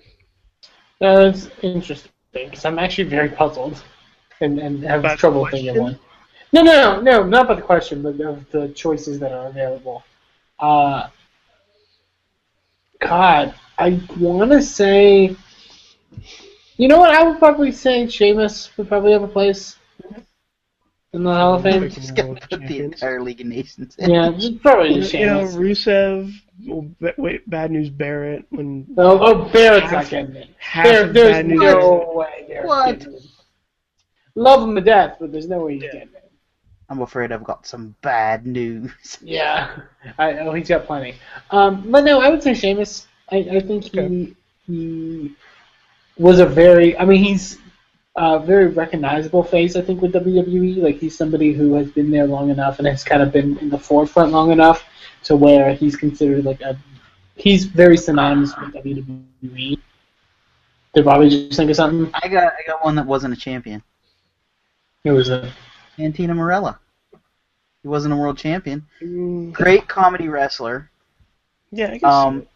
That's interesting because I'm actually very puzzled and, and have About trouble question? thinking one. No, no, no, no, not about the question, but of the choices that are available. Uh, God, I want to say. You know what? I would probably say Sheamus would probably have a place in the Hall of Fame. Just gonna World put the entire League of Nations. In. Yeah, just probably You know, Sheamus. Rusev. well, ba- wait, Bad News Barrett. When Oh, oh, Barrett's not getting it. half There, there's Bad News. no way Barrett's What? Love him to death, but there's no way he's getting it. I'm afraid I've got some bad news. Yeah, I, oh, he's got plenty. Um, but no, I would say Sheamus. I, I think he Okay. he was a very. I mean, he's a very recognizable face. I think with WWE, like he's somebody who has been there long enough and has kind of been in the forefront long enough to where he's considered like a. He's very synonymous with WWE. Did Bobby just think of something? I got I got one that wasn't a champion. Who was it? Santino Marella. He wasn't a world champion. Mm, Great comedy wrestler. yeah, I guess. Um,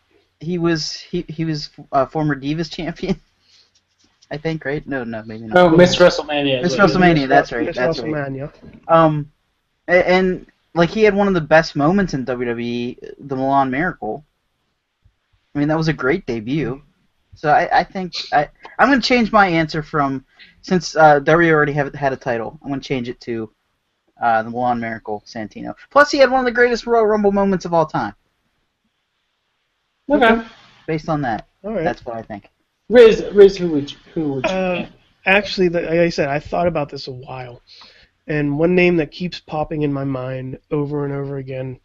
he was he he was a former Divas champion. I think, right? No, no, maybe not. Oh, Miss WrestleMania. Miss is what it is. WrestleMania, that's right, Miss that's right. WrestleMania. Um, a- and like he had one of the best moments in WWE, the Milan Miracle. I mean, that was a great debut. So I, I think I I'm gonna change my answer from since uh, Del Rio already have, had a title. I'm gonna change it to uh, the Milan Miracle Santino. Plus, he had one of the greatest Royal Rumble moments of all time. Okay. Based on that, All right. that's what I think. Rizz, Rizz, who would you, who would you? Uh, actually, like I said, I thought about this a while, and one name that keeps popping in my mind over and over again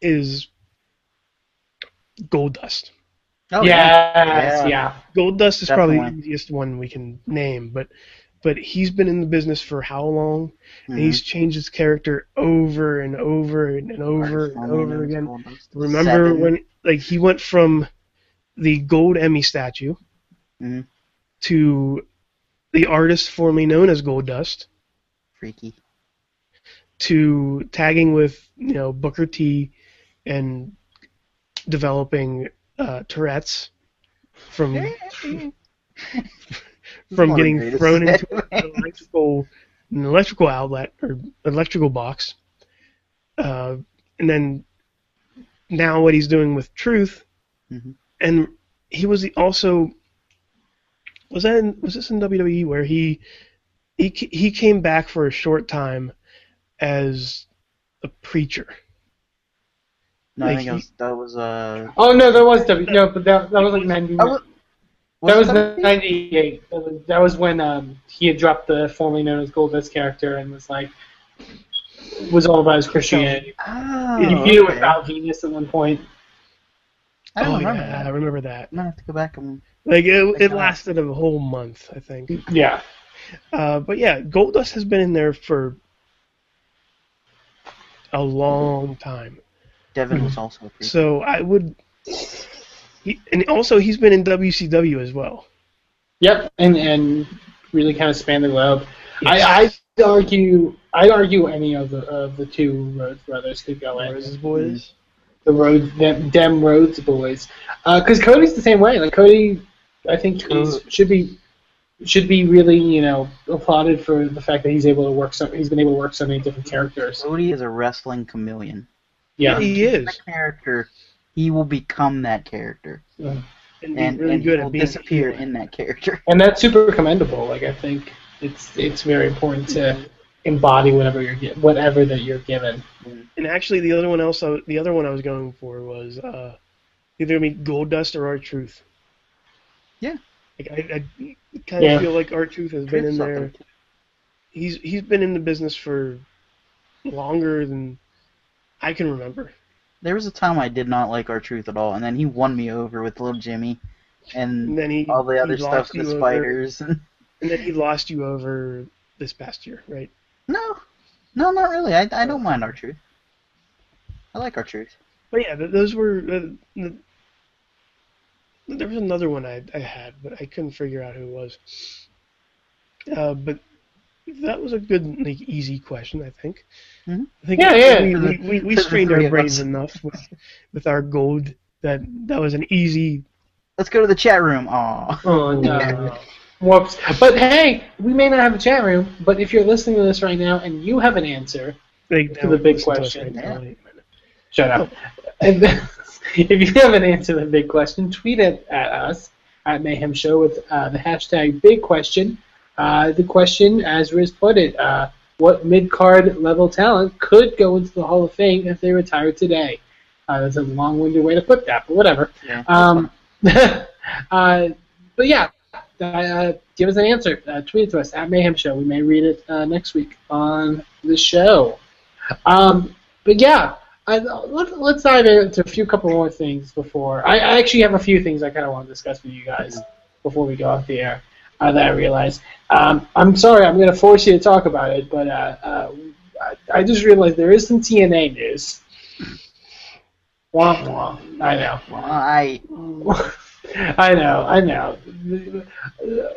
is Goldust. Oh, yes, yeah. Goldust is probably the easiest one we can name, but but he's been in the business for how long? And Mhm. he's changed his character over and over and, and over and over again. Remember Seven. when like he went from the gold Emmy statue Mhm. to the artist formerly known as Goldust freaky? to tagging with you know Booker T and developing uh, Tourette's from from getting thrown into an electrical an electrical outlet or electrical box, uh, and then now what he's doing with Truth, Mhm. and he was the- also was that in, was this in WWE where he he he came back for a short time as a preacher. No, I Like think it was, that was uh. Oh no, that was W. No, but that, that was like ninety. I was- that was it WWE? ninety eight. That was, that was when um, he had dropped the formerly known as Goldust character and was like was all about his Christianity. Oh, he feuded with. Val Venis at one point. I don't oh remember yeah, I that. remember that. I'm gonna have to go back and. Like it, it God. lasted a whole month, I think. Yeah. Uh, but yeah, Goldust has been in there for a long time. D-Von was hmm. also a preacher. So I would, he, and also he's been in WCW as well. Yep, and and really kind of span the globe. Yes. I I'd argue I'd argue any of the of the two Rhodes brothers could go in. Roses boys. The Rhodes them, them Rhodes boys, uh, because Cody's the same way. Like Cody, I think he's, should be should be really you know applauded for the fact that he's able to work so he's been able to work so many different characters. Cody is a wrestling chameleon. Yeah, he is, The character, he will become that character, and, and, really and he will disappear in that character. and that's super commendable. Like I think it's it's very important to embody whatever you're gi- whatever that you're given. And actually, the other one else, I, w- the other one I was going for was uh, either gonna be Goldust or R-Truth. Yeah. Like I, I kind of Yeah. feel like R-Truth has been in there. He's he's been in the business for longer than I can remember. There was a time I did not like R-Truth at all, and then he won me over with little Jimmy, And and then he all the other stuff, the you over- spiders. And... and then he lost you over this past year, right? No, no, not really. I, I don't mind R-Truth. I like R-Truth. But yeah, those were. Uh, the, there was another one I, I had, but I couldn't figure out who it was. Uh, but that was a good, like, easy question, I think. Mhm. I think Yeah, yeah. we, we, we, we strained our brains enough with, with our gold that that was an easy. Let's go to the chat room. Aw. Oh no. Whoops. But hey, we may not have a chat room, but if you're listening to this right now and you have an answer, Like, To the big listen to us question. right now. shut up. And then, if you have an answer to the big question, tweet it at us at Mayhem Show with uh, the hashtag Big Question. Uh, the question, as Rizz put it, uh, what mid card level talent could go into the Hall of Fame if they retired today? Uh, that's a long winded way to put that, but whatever. Yeah. Um, uh, but yeah, uh, give us an answer. Uh, tweet it to us at Mayhem Show. We may read it uh, next week on the show. Um, but yeah, I, let, let's dive into a few couple more things before. I, I actually have a few things I kind of want to discuss with you guys before we go off the air uh, that I realized. Um, I'm sorry, I'm going to force you to talk about it, but uh, uh, I, I just realized there is some TNA news. Wah, wah. I know. I I know, I know.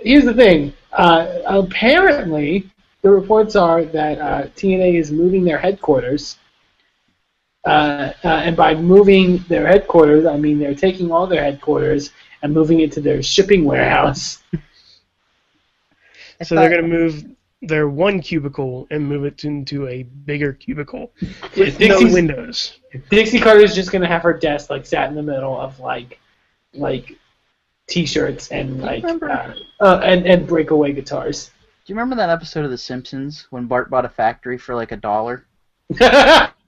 Here's the thing. Uh, apparently, the reports are that uh, TNA is moving their headquarters. Uh, uh, and by moving their headquarters, I mean they're taking all their headquarters and moving it to their shipping warehouse. So they're going to move their one cubicle and move it into a bigger cubicle with no Dixie's- windows. Dixie Carter's just gonna have her desk like sat in the middle of like, like, t-shirts and like, uh, uh, and and breakaway guitars. Do you remember that episode of The Simpsons when Bart bought a factory for like a dollar?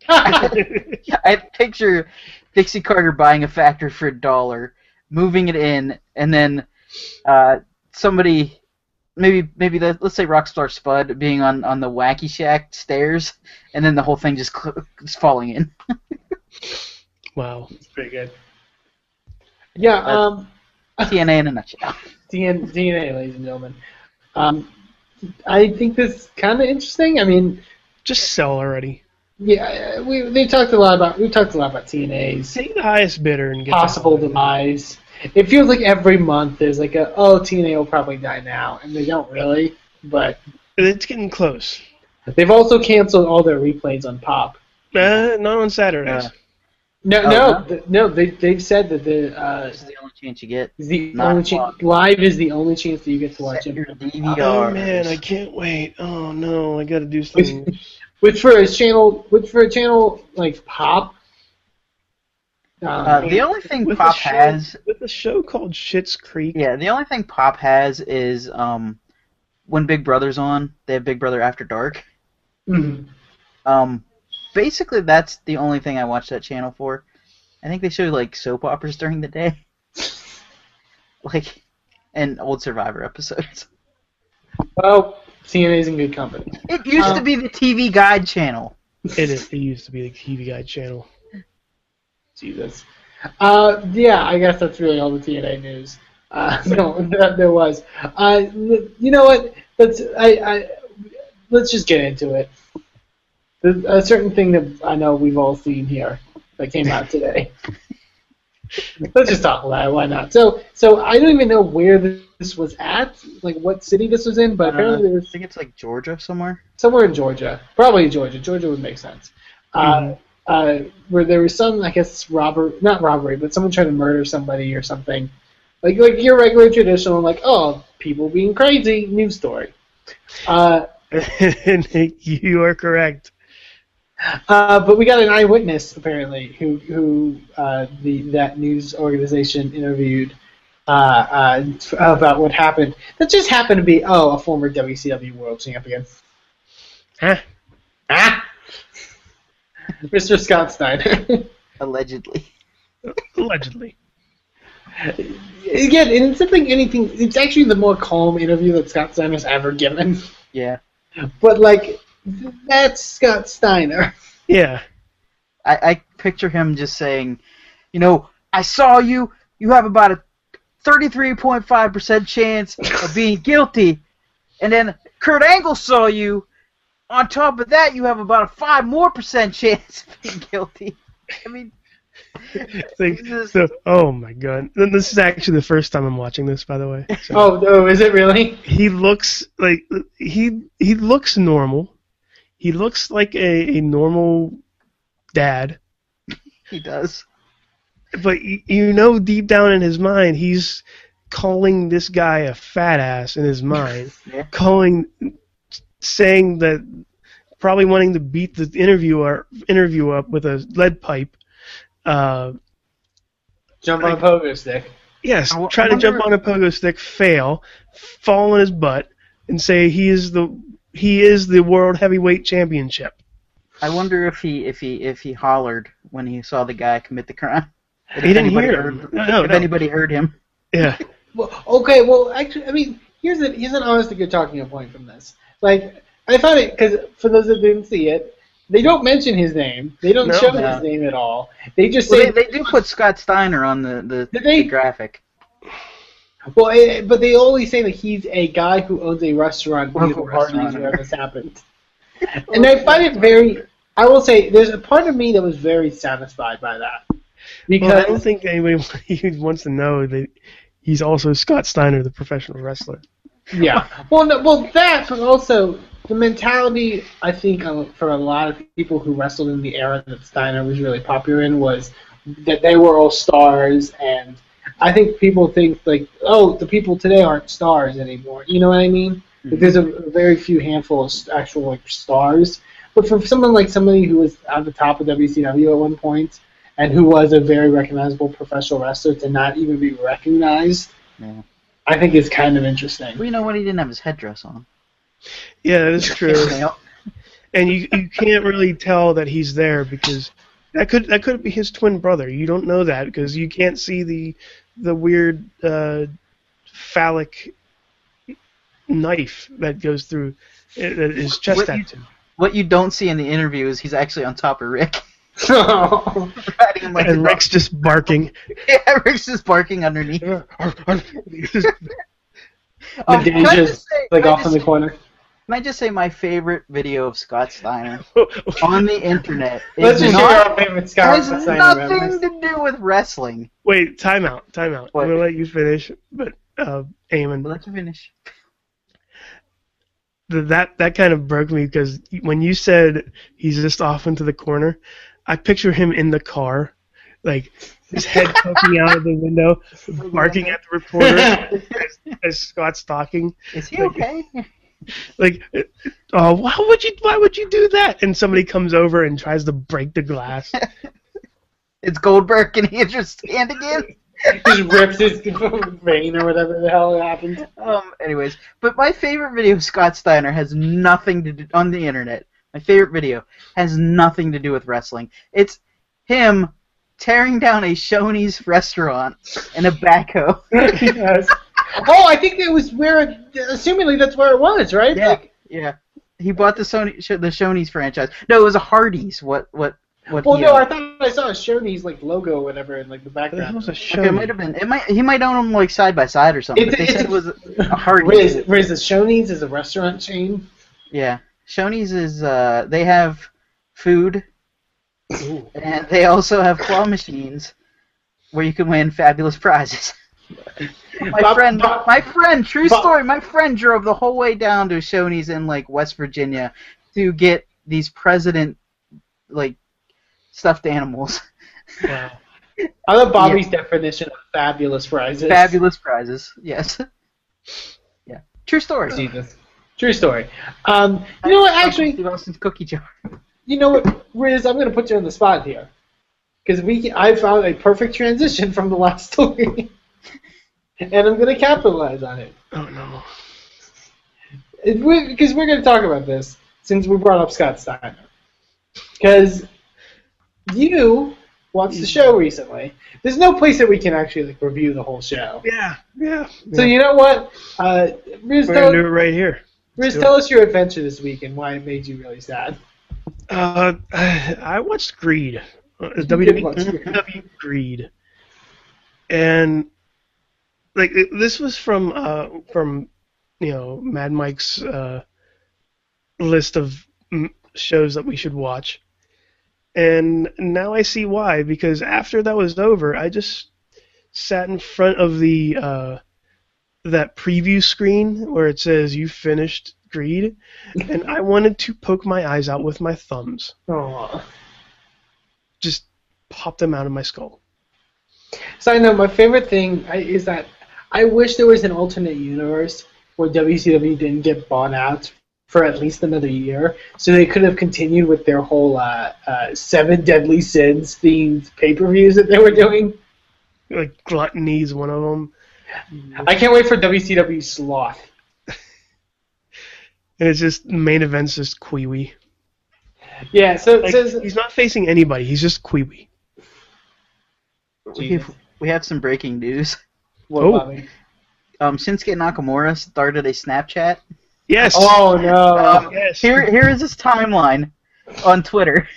I picture Dixie Carter buying a factory for a dollar, moving it in, and then uh, somebody, maybe maybe the, let's say Rockstar Spud being on, on the Wacky Shack stairs, and then the whole thing just cl- is falling in. wow. It's pretty good. Yeah, um, TNA in a nutshell. DN, DNA, ladies and gentlemen. Um, I think this is kind of interesting. I mean, Just sell already. yeah, we they talked a lot about we talked a lot about TNA's Take the highest bidder and get possible hell out demise. It feels like every month there's like a oh TNA will probably die now, and they don't really. But It's getting close. they've also canceled all their replays on Pop. Uh, not on Saturdays. Uh, No, Oh, no, no? no. They they've said that the uh, This is the only chance you get. the only chance live is the only chance that you get to watch Set it. oh man, I can't wait. Oh no, I got to do something. Which for a channel, which for a channel like Pop. Um, Uh, the only thing With Pop show, has with a show called Schitt's Creek. Yeah, the only thing Pop has is um, when Big Brother's on, they have Big Brother After Dark. mhm. Um, basically, that's the only thing I watch that channel for. I think they show like soap operas during the day, like, and old Survivor episodes. Well, is in good company. It used Uh, to be the TV Guide channel. It is. It used to be the TV Guide channel. Jesus. Uh, yeah, I guess that's really all the TNA news. Uh, no, that there was. Uh, you know what? Let's I, I let's just get into it. There's a certain thing that I know we've all seen here that came out today. let's just talk about it. Why not? So, so I don't even know where this was at, like what city this was in, but apparently there Uh, I think it's like Georgia somewhere. somewhere in Georgia, probably Georgia. Georgia would make sense. Uh, uh, where there was some, I guess, robber, not robbery, but someone trying to murder somebody or something. like like your regular traditional like oh people being crazy news story. Uh, you are correct. uh, but we got an eyewitness apparently who who uh, the that news organization interviewed uh, uh, about what happened. That just happened to be oh a former WCW World Champion. Huh? Ah, Mr. Scott Steiner. Allegedly. Allegedly. Again, and it's something anything. It's actually the more calm interview that Scott Steiner's ever given. Yeah. But like, that's Scott Steiner. Yeah. I, I picture him just saying, you know, I saw you. You have about a 33.5% chance of being guilty. And then Kurt Angle saw you. On top of that, you have about a 5 more percent chance of being guilty. I mean, Like, Jesus. so, oh my god. This is actually the first time I'm watching this, by the way. So. Oh no, is it really? he looks like he he looks normal. He looks like a, a normal dad, he does. but you, you know deep down in his mind he's calling this guy a fat ass in his mind, Yeah. calling saying that probably wanting to beat the interviewer interview up with a lead pipe. Uh, Jump on a pogo stick. Yes, I w- try I to jump on a pogo stick, fail, fall on his butt, and say he is the he is the world heavyweight championship. I wonder if he if he if he hollered when he saw the guy commit the crime. If He didn't anybody hear heard, him. No, no, if no. anybody heard him. Yeah, Well, okay. Well, actually, I mean, here's an here's an honest to good talking point from this. Like, I found it because for those that didn't see it, they don't mention his name. They don't No. show No. his name at all. They just Well, say they, they do put Scott Steiner on the the, Did they? the graphic. Well, eh, but they only say that he's a guy who owns a restaurant near the Local parties restaurant. where this happened. and I find it very. I will say, there's a part of me that was very satisfied by that because well, I don't think anybody wants to know that he's also Scott Steiner, the professional wrestler. Yeah. Well, no, well, that, but also the mentality. I think for a lot of people who wrestled in the era that Steiner was really popular in was that they were all stars, and I think people think like, oh, the people today aren't stars anymore. You know what I mean? Like, mm-hmm. there's a, a very few handful of actual like stars, but for someone like somebody who was at the top of WCW at one point and who was a very recognizable professional wrestler to not even be recognized, Yeah. I think is kind of interesting. Well, you know what? He didn't have his headdress on. Yeah, that is true. And you you can't really tell that he's there because that could that could be his twin brother. You don't know that because you can't see the the weird uh, phallic knife that goes through uh, his chest What you- What you don't see in the interview is he's actually on top of Rick. Oh. riding him like a And dog. Rick's just barking. Yeah, Rick's just barking underneath. Just- Oh, The can I just say- like can I off in the just- corner. Can I just say my favorite video of Scott Steiner on the internet Let's is just hear not our favorite Scott has Steiner nothing memories. to do with wrestling. Wait, timeout, timeout. What? I'm gonna let you finish, but uh, Eamon, But let's finish. th- that that kind of broke me because when you said he's just off into the corner, I picture him in the car, like his head poking out of the window, barking at the reporter as, as Scott's talking. Is he okay? Like, oh, why would you? Why would you do that? And somebody comes over and tries to break the glass. It's Goldberg. Can he just understand again? Just rips his vein or whatever the hell happened. Um. Anyways, but my favorite video of Scott Steiner has nothing to do on the internet. My favorite video has nothing to do with wrestling. It's him tearing down a Shoney's restaurant in a backhoe. yes. Oh, I think it was where, it, assumingly that's where it was, right? Yeah, Like, yeah. He bought the Sony, the Shoney's franchise. No, it was a Hardee's. What, what, what? well, he no, I thought I saw a Shoney's like logo or whatever in like the That background. was a show. Okay, it might have been. It might. He might own them like side by side or something. It's- but they it's- said it was a Hardee's. Rizz, Rizz, is Shoney's is a restaurant chain. Yeah, Shoney's is. Uh, they have food, and they also have claw machines where you can win fabulous prizes. My Bob- friend, Bob- my friend, true Bob- story. My friend drove the whole way down to Shoney's in like West Virginia to get these president like stuffed animals. Wow. I love Bobby's definition of fabulous prizes. Fabulous prizes. Yes. Yeah. True story. Jesus. True story. Um, you know what? Actually, Steve Austin's cookie jar. you know what, Rizz? I'm going to put you on the spot here because we I found a perfect transition from the last story, and I'm going to capitalize on it. Oh no. Because we're, we're going to talk about this since we brought up Scott Steiner. Because you watched the show recently. There's no place that we can actually like review the whole show. Yeah, yeah. So you know what? Uh, Rizz, We're gonna do it right here. Rizz, tell us your adventure this week and why it made you really sad. Uh, I watched Greed. Uh, WWE watch Greed. WWE Greed, and like this was from uh from you know Mad Mike's uh list of shows that we should watch, and now I see why because after that was over, I just sat in front of the uh that preview screen where it says you finished Greed, and I wanted to poke my eyes out with my thumbs Aww. just pop them out of my skull. Side note, my favorite thing is that I wish there was an alternate universe where WCW didn't get bought out for at least another year, so they could have continued with their whole uh, uh, Seven Deadly Sins themed pay per views that they were doing. Like Gluttony is one of them, I can't wait for WCW Sloth. and it's just main events just Kwee Wee. Yeah, so it Like, says he's not facing anybody. He's just Kwee Wee. We have, we have some breaking news. what, Oh. Bobby? Um, Shinsuke Nakamura started a Snapchat. Yes. Oh no! Um, yes. Here, here is his timeline on Twitter.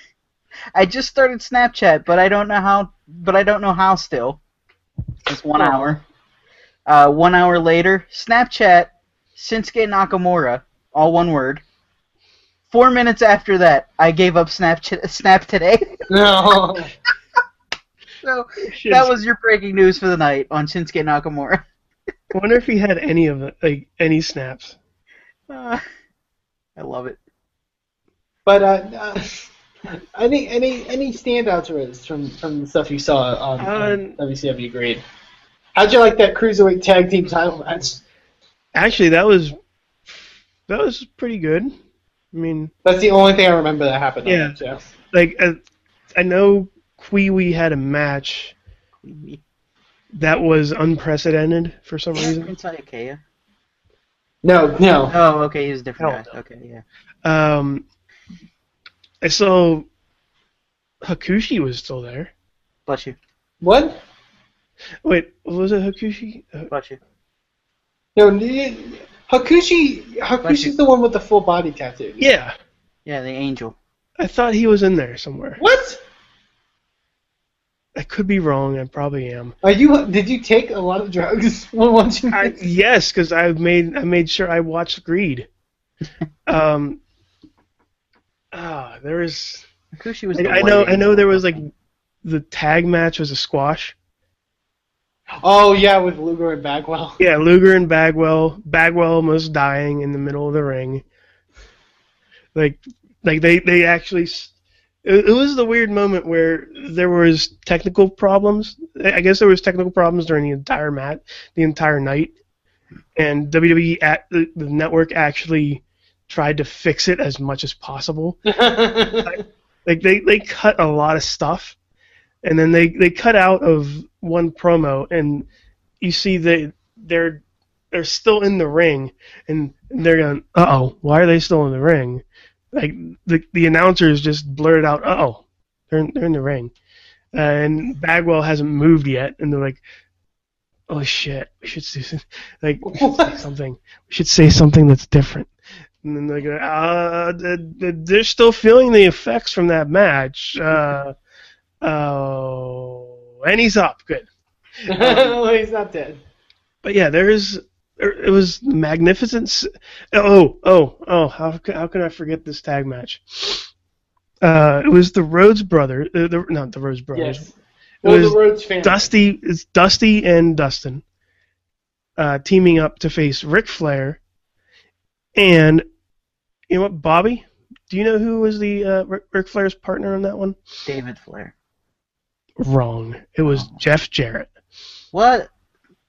I just started Snapchat, but I don't know how. But I don't know how still. It's one Oh. hour. Uh, one hour later, Snapchat Shinsuke Nakamura, all one word. Four minutes after that, I gave up Snapchat. Snap today. no. so that was your breaking news for the night on Shinsuke Nakamura. I wonder if he had any of it, like any snaps. Uh, I love it. But uh, uh, any any any standouts Rizz, from from the stuff you saw on, on Um, WCW Greed? How'd you like that cruiserweight tag team title match? Actually, that was that was pretty good. I mean, That's the only thing I remember that happened. on Yeah. that show. like uh, I know Kwee Wee had a match that was unprecedented for some reason. Prince Iaukea. No, no. Oh, okay, he's a different Hell guy. Okay, yeah. Um, I saw Hakushi was still there. Bless you. What? Wait, was it Hakushi? Uh, Bless you. No, n- Hakushi. Hakushi's the one with the full body tattoo. yeah, Yeah, the angel. I thought he was in there somewhere. What? I could be wrong. I probably am. Are you? Did you take a lot of drugs when watching I, yes, because I made I made sure I watched Greed. um. Ah, there was. Kushi was. I, the I know. I know there was like the tag match was a squash. Oh yeah, with Luger and Bagwell. Yeah, Luger and Bagwell. Bagwell almost dying in the middle of the ring. Like, like they they actually. It, it was the weird moment where there was technical problems. I I guess there was technical problems during the entire mat, the entire night, and WWE at the, the network actually tried to fix it as much as possible. like they they cut a lot of stuff and then they they cut out of one promo and you see they they're they're still in the ring and they're going uh-oh why are they still in the ring? Like the the announcers just blurted out uh-oh they're in, they're in the ring. And Bagwell hasn't moved yet and they're like oh shit we should do some- like should say something. We should say something that's different. And then they go, uh, th- th- they're still feeling the effects from that match. Uh, oh, and he's up. Good. well, he's not dead. But yeah, there is. It was magnificent. Oh, oh, oh! How can, how can I forget this tag match? Uh, it was the Rhodes brothers. Uh, the, not the Rhodes brothers. Yes. Well, was the Rhodes family. Dusty. It's Dusty and Dustin uh, teaming up to face Ric Flair. And you know what, Bobby? Do you know who was the uh, Ric, Ric Flair's partner in that one? David Flair. Wrong. It was Jeff Jarrett. What?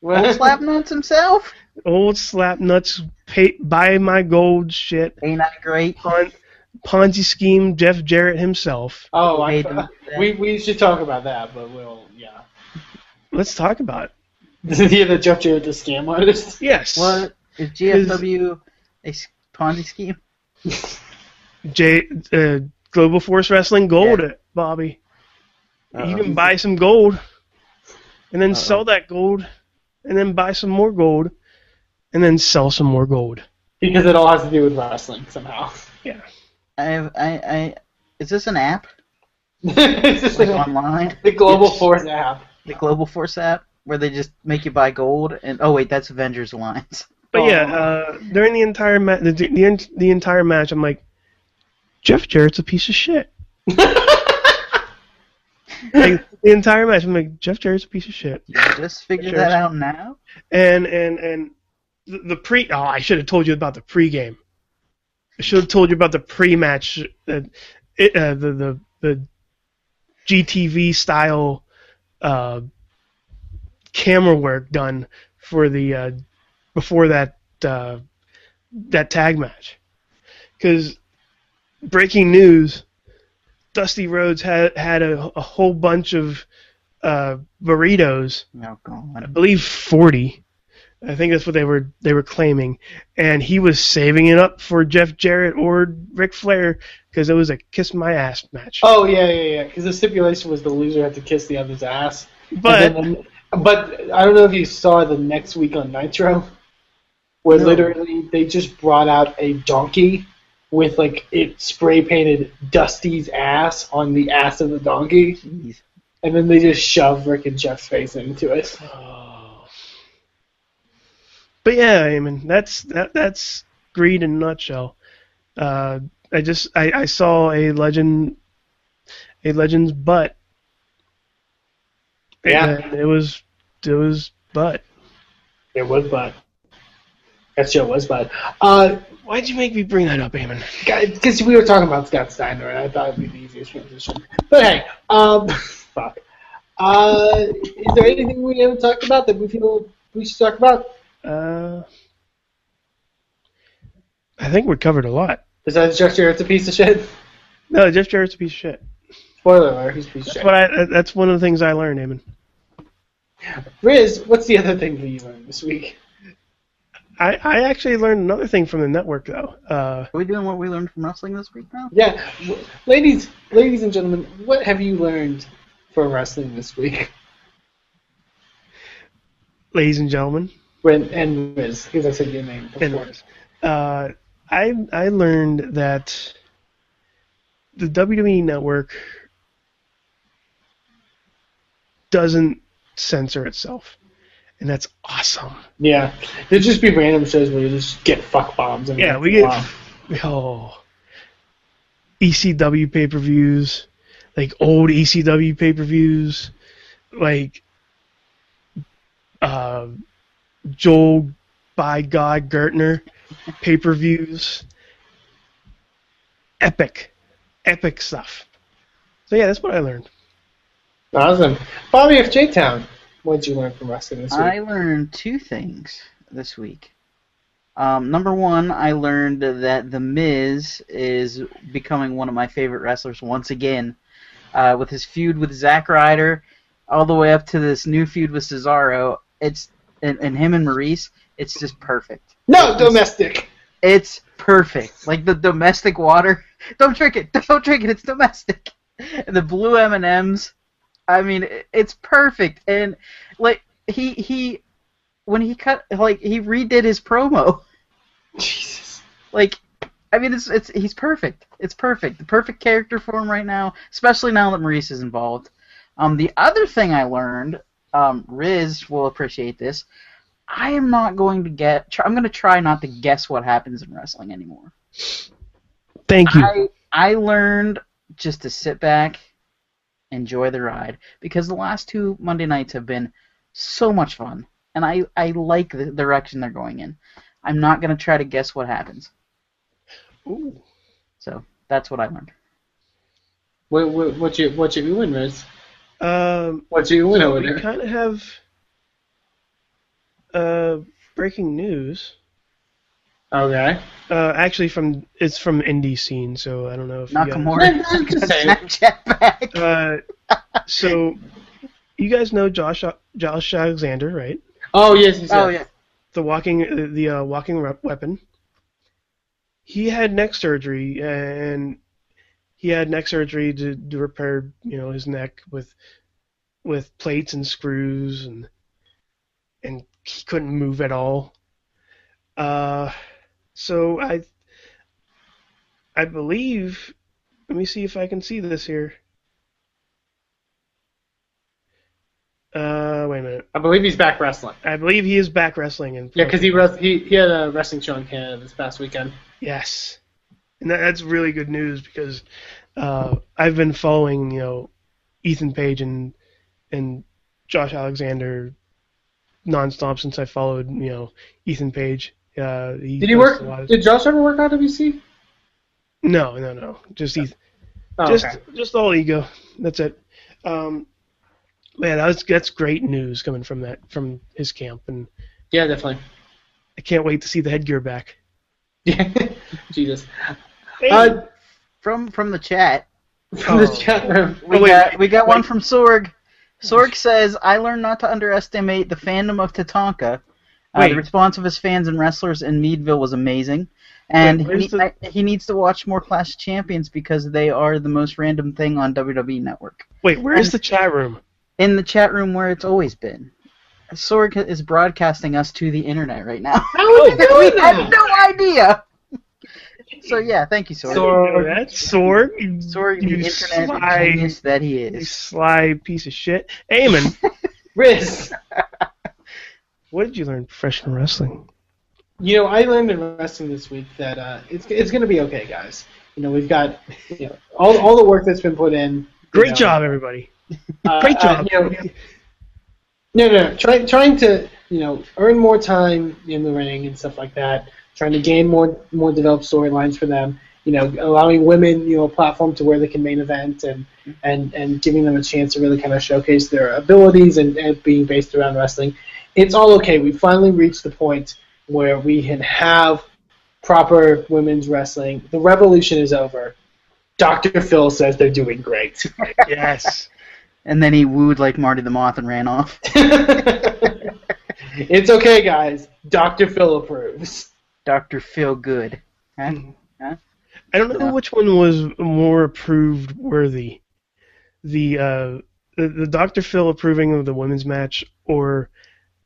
Old Slapnuts himself? Old slap nuts, pay, buy my gold shit. Ain't that great? Pon- Ponzi scheme, Jeff Jarrett himself. Oh, I, Made them- we we should talk about that, but we'll yeah. Let's talk about it. yeah, the Jeff Jarrett, the scam artist. Yes. What is GFW a Ponzi scheme? J, uh, Global Force Wrestling Gold, Yeah. it, Bobby. Uh-oh. You can buy some gold, and then Uh-oh. sell that gold, and then buy some more gold, and then sell some more gold. Because it all has to do with wrestling somehow. Yeah. I have I I is this an app it's just like like online? the Global Force app. The Global Force app where they just make you buy gold and oh wait that's Avengers Alliance. But Oh. yeah, uh, during the entire ma- the, the en- the entire match, I'm like, Jeff Jarrett's a piece of shit. Like, the entire match, I'm like, Jeff Jarrett's a piece of shit. You just figured Sure. that out now? And and and the, the pre, oh, I should have told you about the pregame. I should have told you about the pre-match, uh, it, uh, the the the GTV style uh, camera work done for the uh, before that uh, that tag match. Because breaking news, Dusty Rhodes had had a, a whole bunch of uh, burritos. Oh I believe forty. I think that's what they were they were claiming, and he was saving it up for Jeff Jarrett or Ric Flair because it was a kiss my ass match. Oh yeah, yeah, yeah. Because the stipulation was the loser had to kiss the other's ass. but And then- but I don't know if you saw the next week on Nitro, where No. literally they just brought out a donkey with like it spray painted Dusty's ass on the ass of the donkey, Jeez. and then they just shoved Rick and Jeff's face into it. but yeah, I mean that's that that's greed in a nutshell. Uh, I just I, I saw a legend a legend's butt. Yeah. And it was it was butt. It was bad. That show was bad. Uh, Why'd you make me bring that up, Eamon? because we were talking about Scott Steiner, and I thought it'd be the easiest transition. But hey, um, fuck. Uh, is there anything we haven't talked about that we feel we should talk about? Uh, I think we covered a lot. Besides Jeff Jarrett's a piece of shit. No, Jeff Jarrett's a piece of shit. Spoiler alert, he's a piece of That's shit. what I. That's one of the things I learned, Eamon. Rizz, what's the other thing that you learned this week? I, I actually learned another thing from the network though. Uh, Are we doing what we learned from wrestling this week now? Yeah, ladies, ladies and gentlemen, what have you learned from wrestling this week? ladies and gentlemen, When and Rizz, because I said your name and before. uh, I I learned that the WWE network doesn't censor itself, and that's awesome. Yeah, there'd just be random shows where you just get fuck bombs. And Yeah, we get Wow. oh ECW pay per views, like old ECW pay per views, like uh, Joel by God Gertner pay per views. Epic, epic stuff. So yeah, that's what I learned. awesome. Bobby of J Town, what did you learn from wrestling this week? I learned two things this week. Um, number one, I learned that The Miz is becoming one of my favorite wrestlers once again, uh, with his feud with Zack Ryder, all the way up to this new feud with Cesaro. It's and, and him and Maryse. It's just perfect. no, domestic. It's perfect. Like the domestic water. Don't drink it. Don't drink it. It's domestic. And the blue M and M's. I mean, it's perfect. And like he he when he cut like he redid his promo. Jesus. Like I mean, it's it's he's perfect. It's perfect. The perfect character for him right now, especially now that Maryse is involved. Um, the other thing I learned, um, Rizz will appreciate this. I am not going to get. Try, I'm going to try not to guess what happens in wrestling anymore. Thank you. I I learned just to sit back, enjoy the ride because the last two Monday nights have been so much fun, and I I like the direction they're going in. I'm not gonna try to guess what happens. Ooh. So that's what I learned. What, what, what you what you doing, Rizz? Um, What you went over we there? kind of have uh, breaking news. Okay. Uh, actually, from it's from indie scene, so I don't know if you guys- Nakamura I'm just saying. Snapchat back. Uh, so you guys know Josh Josh Alexander, right? Oh yes, you said. Oh yeah. The walking uh, the uh, walking rep- weapon. He had neck surgery, and he had neck surgery to, to repair you know his neck with with plates and screws, and and he couldn't move at all. Uh, so I I believe. Let me see if I can see this here. Uh, wait a minute. I believe he's back wrestling. I believe he is back wrestling in. Yeah, because he, res- he he had a wrestling show in Canada this past weekend. Yes, and that, that's really good news because uh, I've been following you know Ethan Page and and Josh Alexander nonstop since I followed you know Ethan Page. Uh, he Did he work? of- Did Josh ever work on WC? No, no, no. Just Ethan. Oh, just okay. just all ego. That's it. Um, man, that was, that's great news coming from that from his camp, and Yeah, definitely. I can't wait to see the headgear back. Yeah. Jesus. Hey, Uh, From from the chat, from the chat room. we Oh, wait, got wait, we got one from Sorg. Sorg says, "I learned not to underestimate the fandom of Tatanka. Uh, the response of his fans and wrestlers in Meadville was amazing, and Wait, he, the- I- he needs to watch more Clash of Champions because they are the most random thing on WWE Network. wait, where's the chat room? In the chat room where it's always been." Sorg is broadcasting us to the internet right now. How would you we do had that? no idea. So yeah, thank you, Sorg. Oh, that's Sorg. You, the internet sly, genius that he you is. sly piece of shit. Eamon, Rizz. What did you learn in professional wrestling? You know, I learned in wrestling this week that uh, it's it's going to be okay, guys. You know, we've got you know all all the work that's been put in. Great know, job, everybody. uh, Great uh, job. you know, no, no, no. Trying trying to you know earn more time in the ring and stuff like that. Trying to gain more more developed storylines for them. You know, allowing women you know a platform to where they can main event and and and giving them a chance to really kind of showcase their abilities and, and being based around wrestling. It's all okay. We finally reached the point where we can have proper women's wrestling. The revolution is over. Dr. Phil says they're doing great. yes. And then he wooed like Marty the Moth and ran off. it's okay, guys. Dr. Phil approves. Doctor Phil Good. Huh? I don't know which one was more approved worthy. The uh, the, the Dr. Phil approving of the women's match or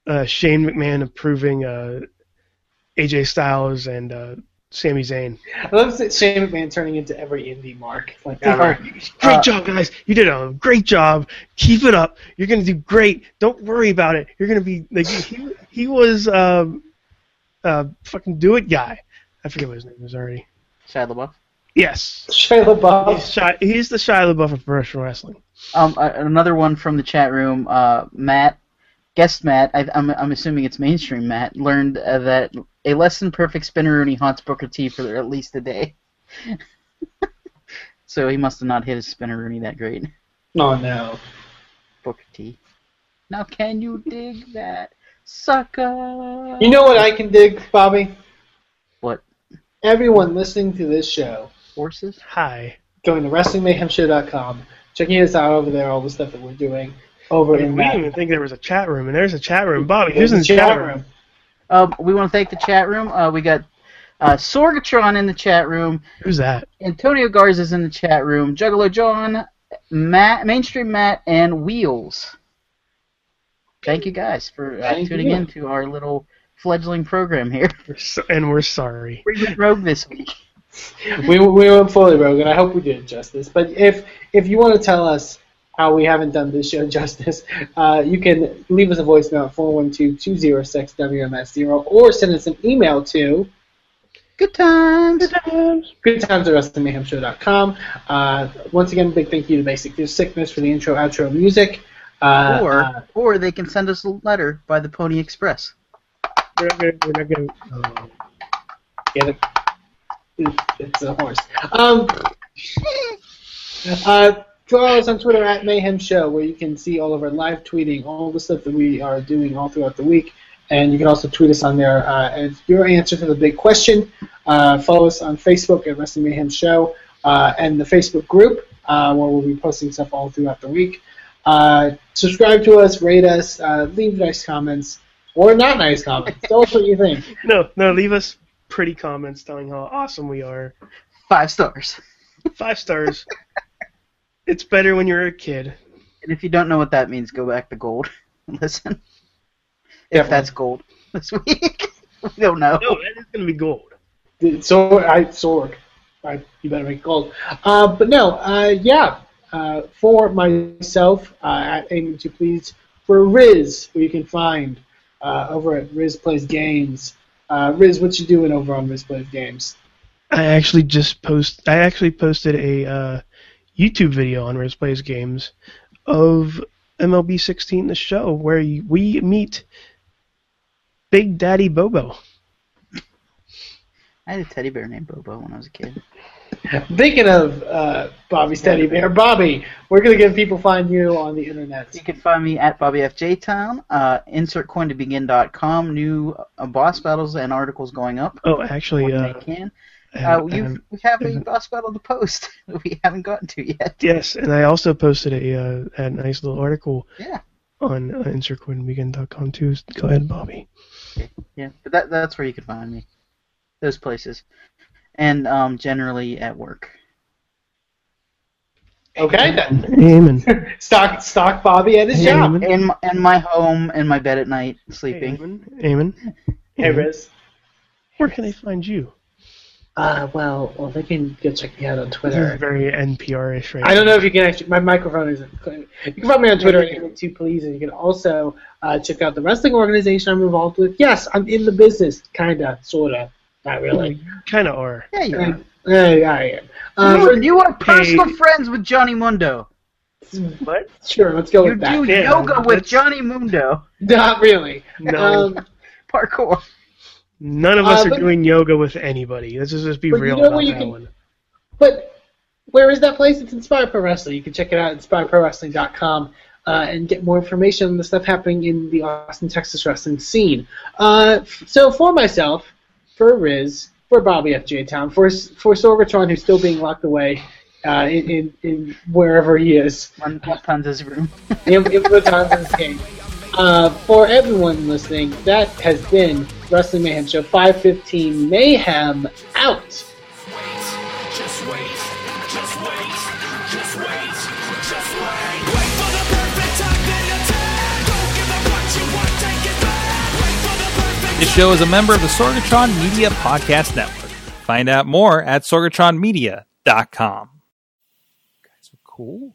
uh, Shane McMahon approving uh, AJ Styles and uh, Sami Zayn. I love that Shane McMahon turning into every indie mark. Like Ever. ever. Great Uh, job, guys. You did a great job. Keep it up. You're gonna do great. Don't worry about it. You're gonna be like he. He was um, uh, fucking do it guy. I forget what his name is already. Shia LaBeouf. Yes, Shia he's, LaBeouf. He's the Shia LaBeouf of professional wrestling. Um, uh, another one from the chat room. Uh, Matt, guest Matt. I, I'm I'm assuming it's mainstream Matt. Learned uh, that a less than perfect spinneroonie haunts Booker T for at least a day. so he must have not hit his spinneroonie that great. Oh no. Booker T. Now can you dig that, sucker? You know what I can dig, Bobby? What? Everyone listening to this show, Horses? Hi. going to WrestlingMayhemShow.com, checking us out over there, all the stuff that we're doing over We in didn't even think there was a chat room, and there's a chat room. Bobby, who's in the chat room? Um, we want to thank the chat room. Uh, we got uh, Sorgatron in the chat room. Who's that? Antonio Garza's in the chat room. Juggalo John, Matt, Mainstream Matt, and Wheels. Thank you guys for uh, tuning you. in to our little fledgling program here. We're so, and we're sorry. We went rogue this week. we, we went fully rogue, and I hope we did it justice. But if if you want to tell us how we haven't done this show justice, uh, you can leave us a voicemail at 412-206-WMS0 or send us an email to Good times. good times Good times at WrestlingMayhemShow.com. Uh, once again, big thank you to Basic There's Sickness for the intro outro music. Uh, or uh, or they can send us a letter by the Pony Express. We're not gonna. We're not gonna. Yeah, the, it's a horse. Um, uh, follow us on Twitter at Mayhem Show, where you can see all of our live tweeting, all the stuff that we are doing all throughout the week. And you can also tweet us on there uh, as your answer to the big question. Uh, follow us on Facebook at Wrestling Mayhem Show uh, and the Facebook group, uh, where we'll be posting stuff all throughout the week. Uh, subscribe to us, rate us, uh, leave nice comments, or not nice comments. Tell us what you think. No, no, leave us pretty comments telling how awesome we are. Five stars. Five stars. it's better when you're a kid. And if you don't know what that means, go back to gold and listen. If that's gold this week. we don't know. No, that is gonna be gold. So I Sorg. I, you better make gold. Uh, but no, uh, yeah. Uh, for myself, uh, at aiming to please, for Rizz, who you can find uh, over at Rizz Plays Games. Uh, Rizz, what you doing over on Rizz Plays Games? I actually just post. I actually posted a uh, YouTube video on Rizz Plays Games of MLB 16, the show, where we meet Big Daddy Bobo. I had a teddy bear named Bobo when I was a kid. Thinking of uh, Bobby's teddy bear, Bobby, we're gonna give people find you on the internet. You can find me at Bobby F J Town. Uh, insertcointobegin.com. New uh, boss battles and articles going up Oh, actually, when uh, they can. I Uh, you have- we have a boss battle to post that we haven't gotten to yet. yes, and I also posted a, uh, a nice little article Yeah, on uh, insertcointobegin.com too. Go ahead, Bobby. yeah. But that that's where you can find me. Those places, and um, generally at work. Okay then. Amen. Stock stock Bobby at his Yeah, job. man. In my, in my home, in my bed at night, sleeping. Amen. Amen. Hey Rizz. Where can I find you? Uh, well, well, they can go check me out on This is Twitter. very NPR-ish right I don't know if you can actually. My microphone isn't. clear. You can find me on Twitter at to please, and you can also uh, check out the wrestling organization I'm involved with. Yes, I'm in the business, kinda, sorta, not really. Kind of are. Yeah, you are. Uh, I am. Uh, you, you are personal hey. friends with Johnny Mundo. What? sure, let's go You with that. do Yeah, yoga with Johnny Mundo. Not really. No. Um, Parkour. None of us Uh, are doing yoga with anybody. Let's just, just be But you real know about you that can- one. But where is that place? It's Inspire Pro Wrestling. You can check it out at inspireprowrestling.com uh, and get more information on the stuff happening in the Austin, Texas wrestling scene. Uh, so for myself, for Rizz, for Bobby FJ Town, for for Sorgatron, who's still being locked away uh, in, in, in wherever he is, One Panza's room. in, in the times of this game. Uh, for everyone listening, that has been Wrestling Mayhem Show 515 Mayhem out. Just wait, just wait, just wait, just wait. Wait for the perfect time, then attack. Don't give up what you want, take it back. Wait for the perfect This show is a member of the Sorgatron Media Podcast Network. Find out more at sorgatronmedia.com. Guys are cool.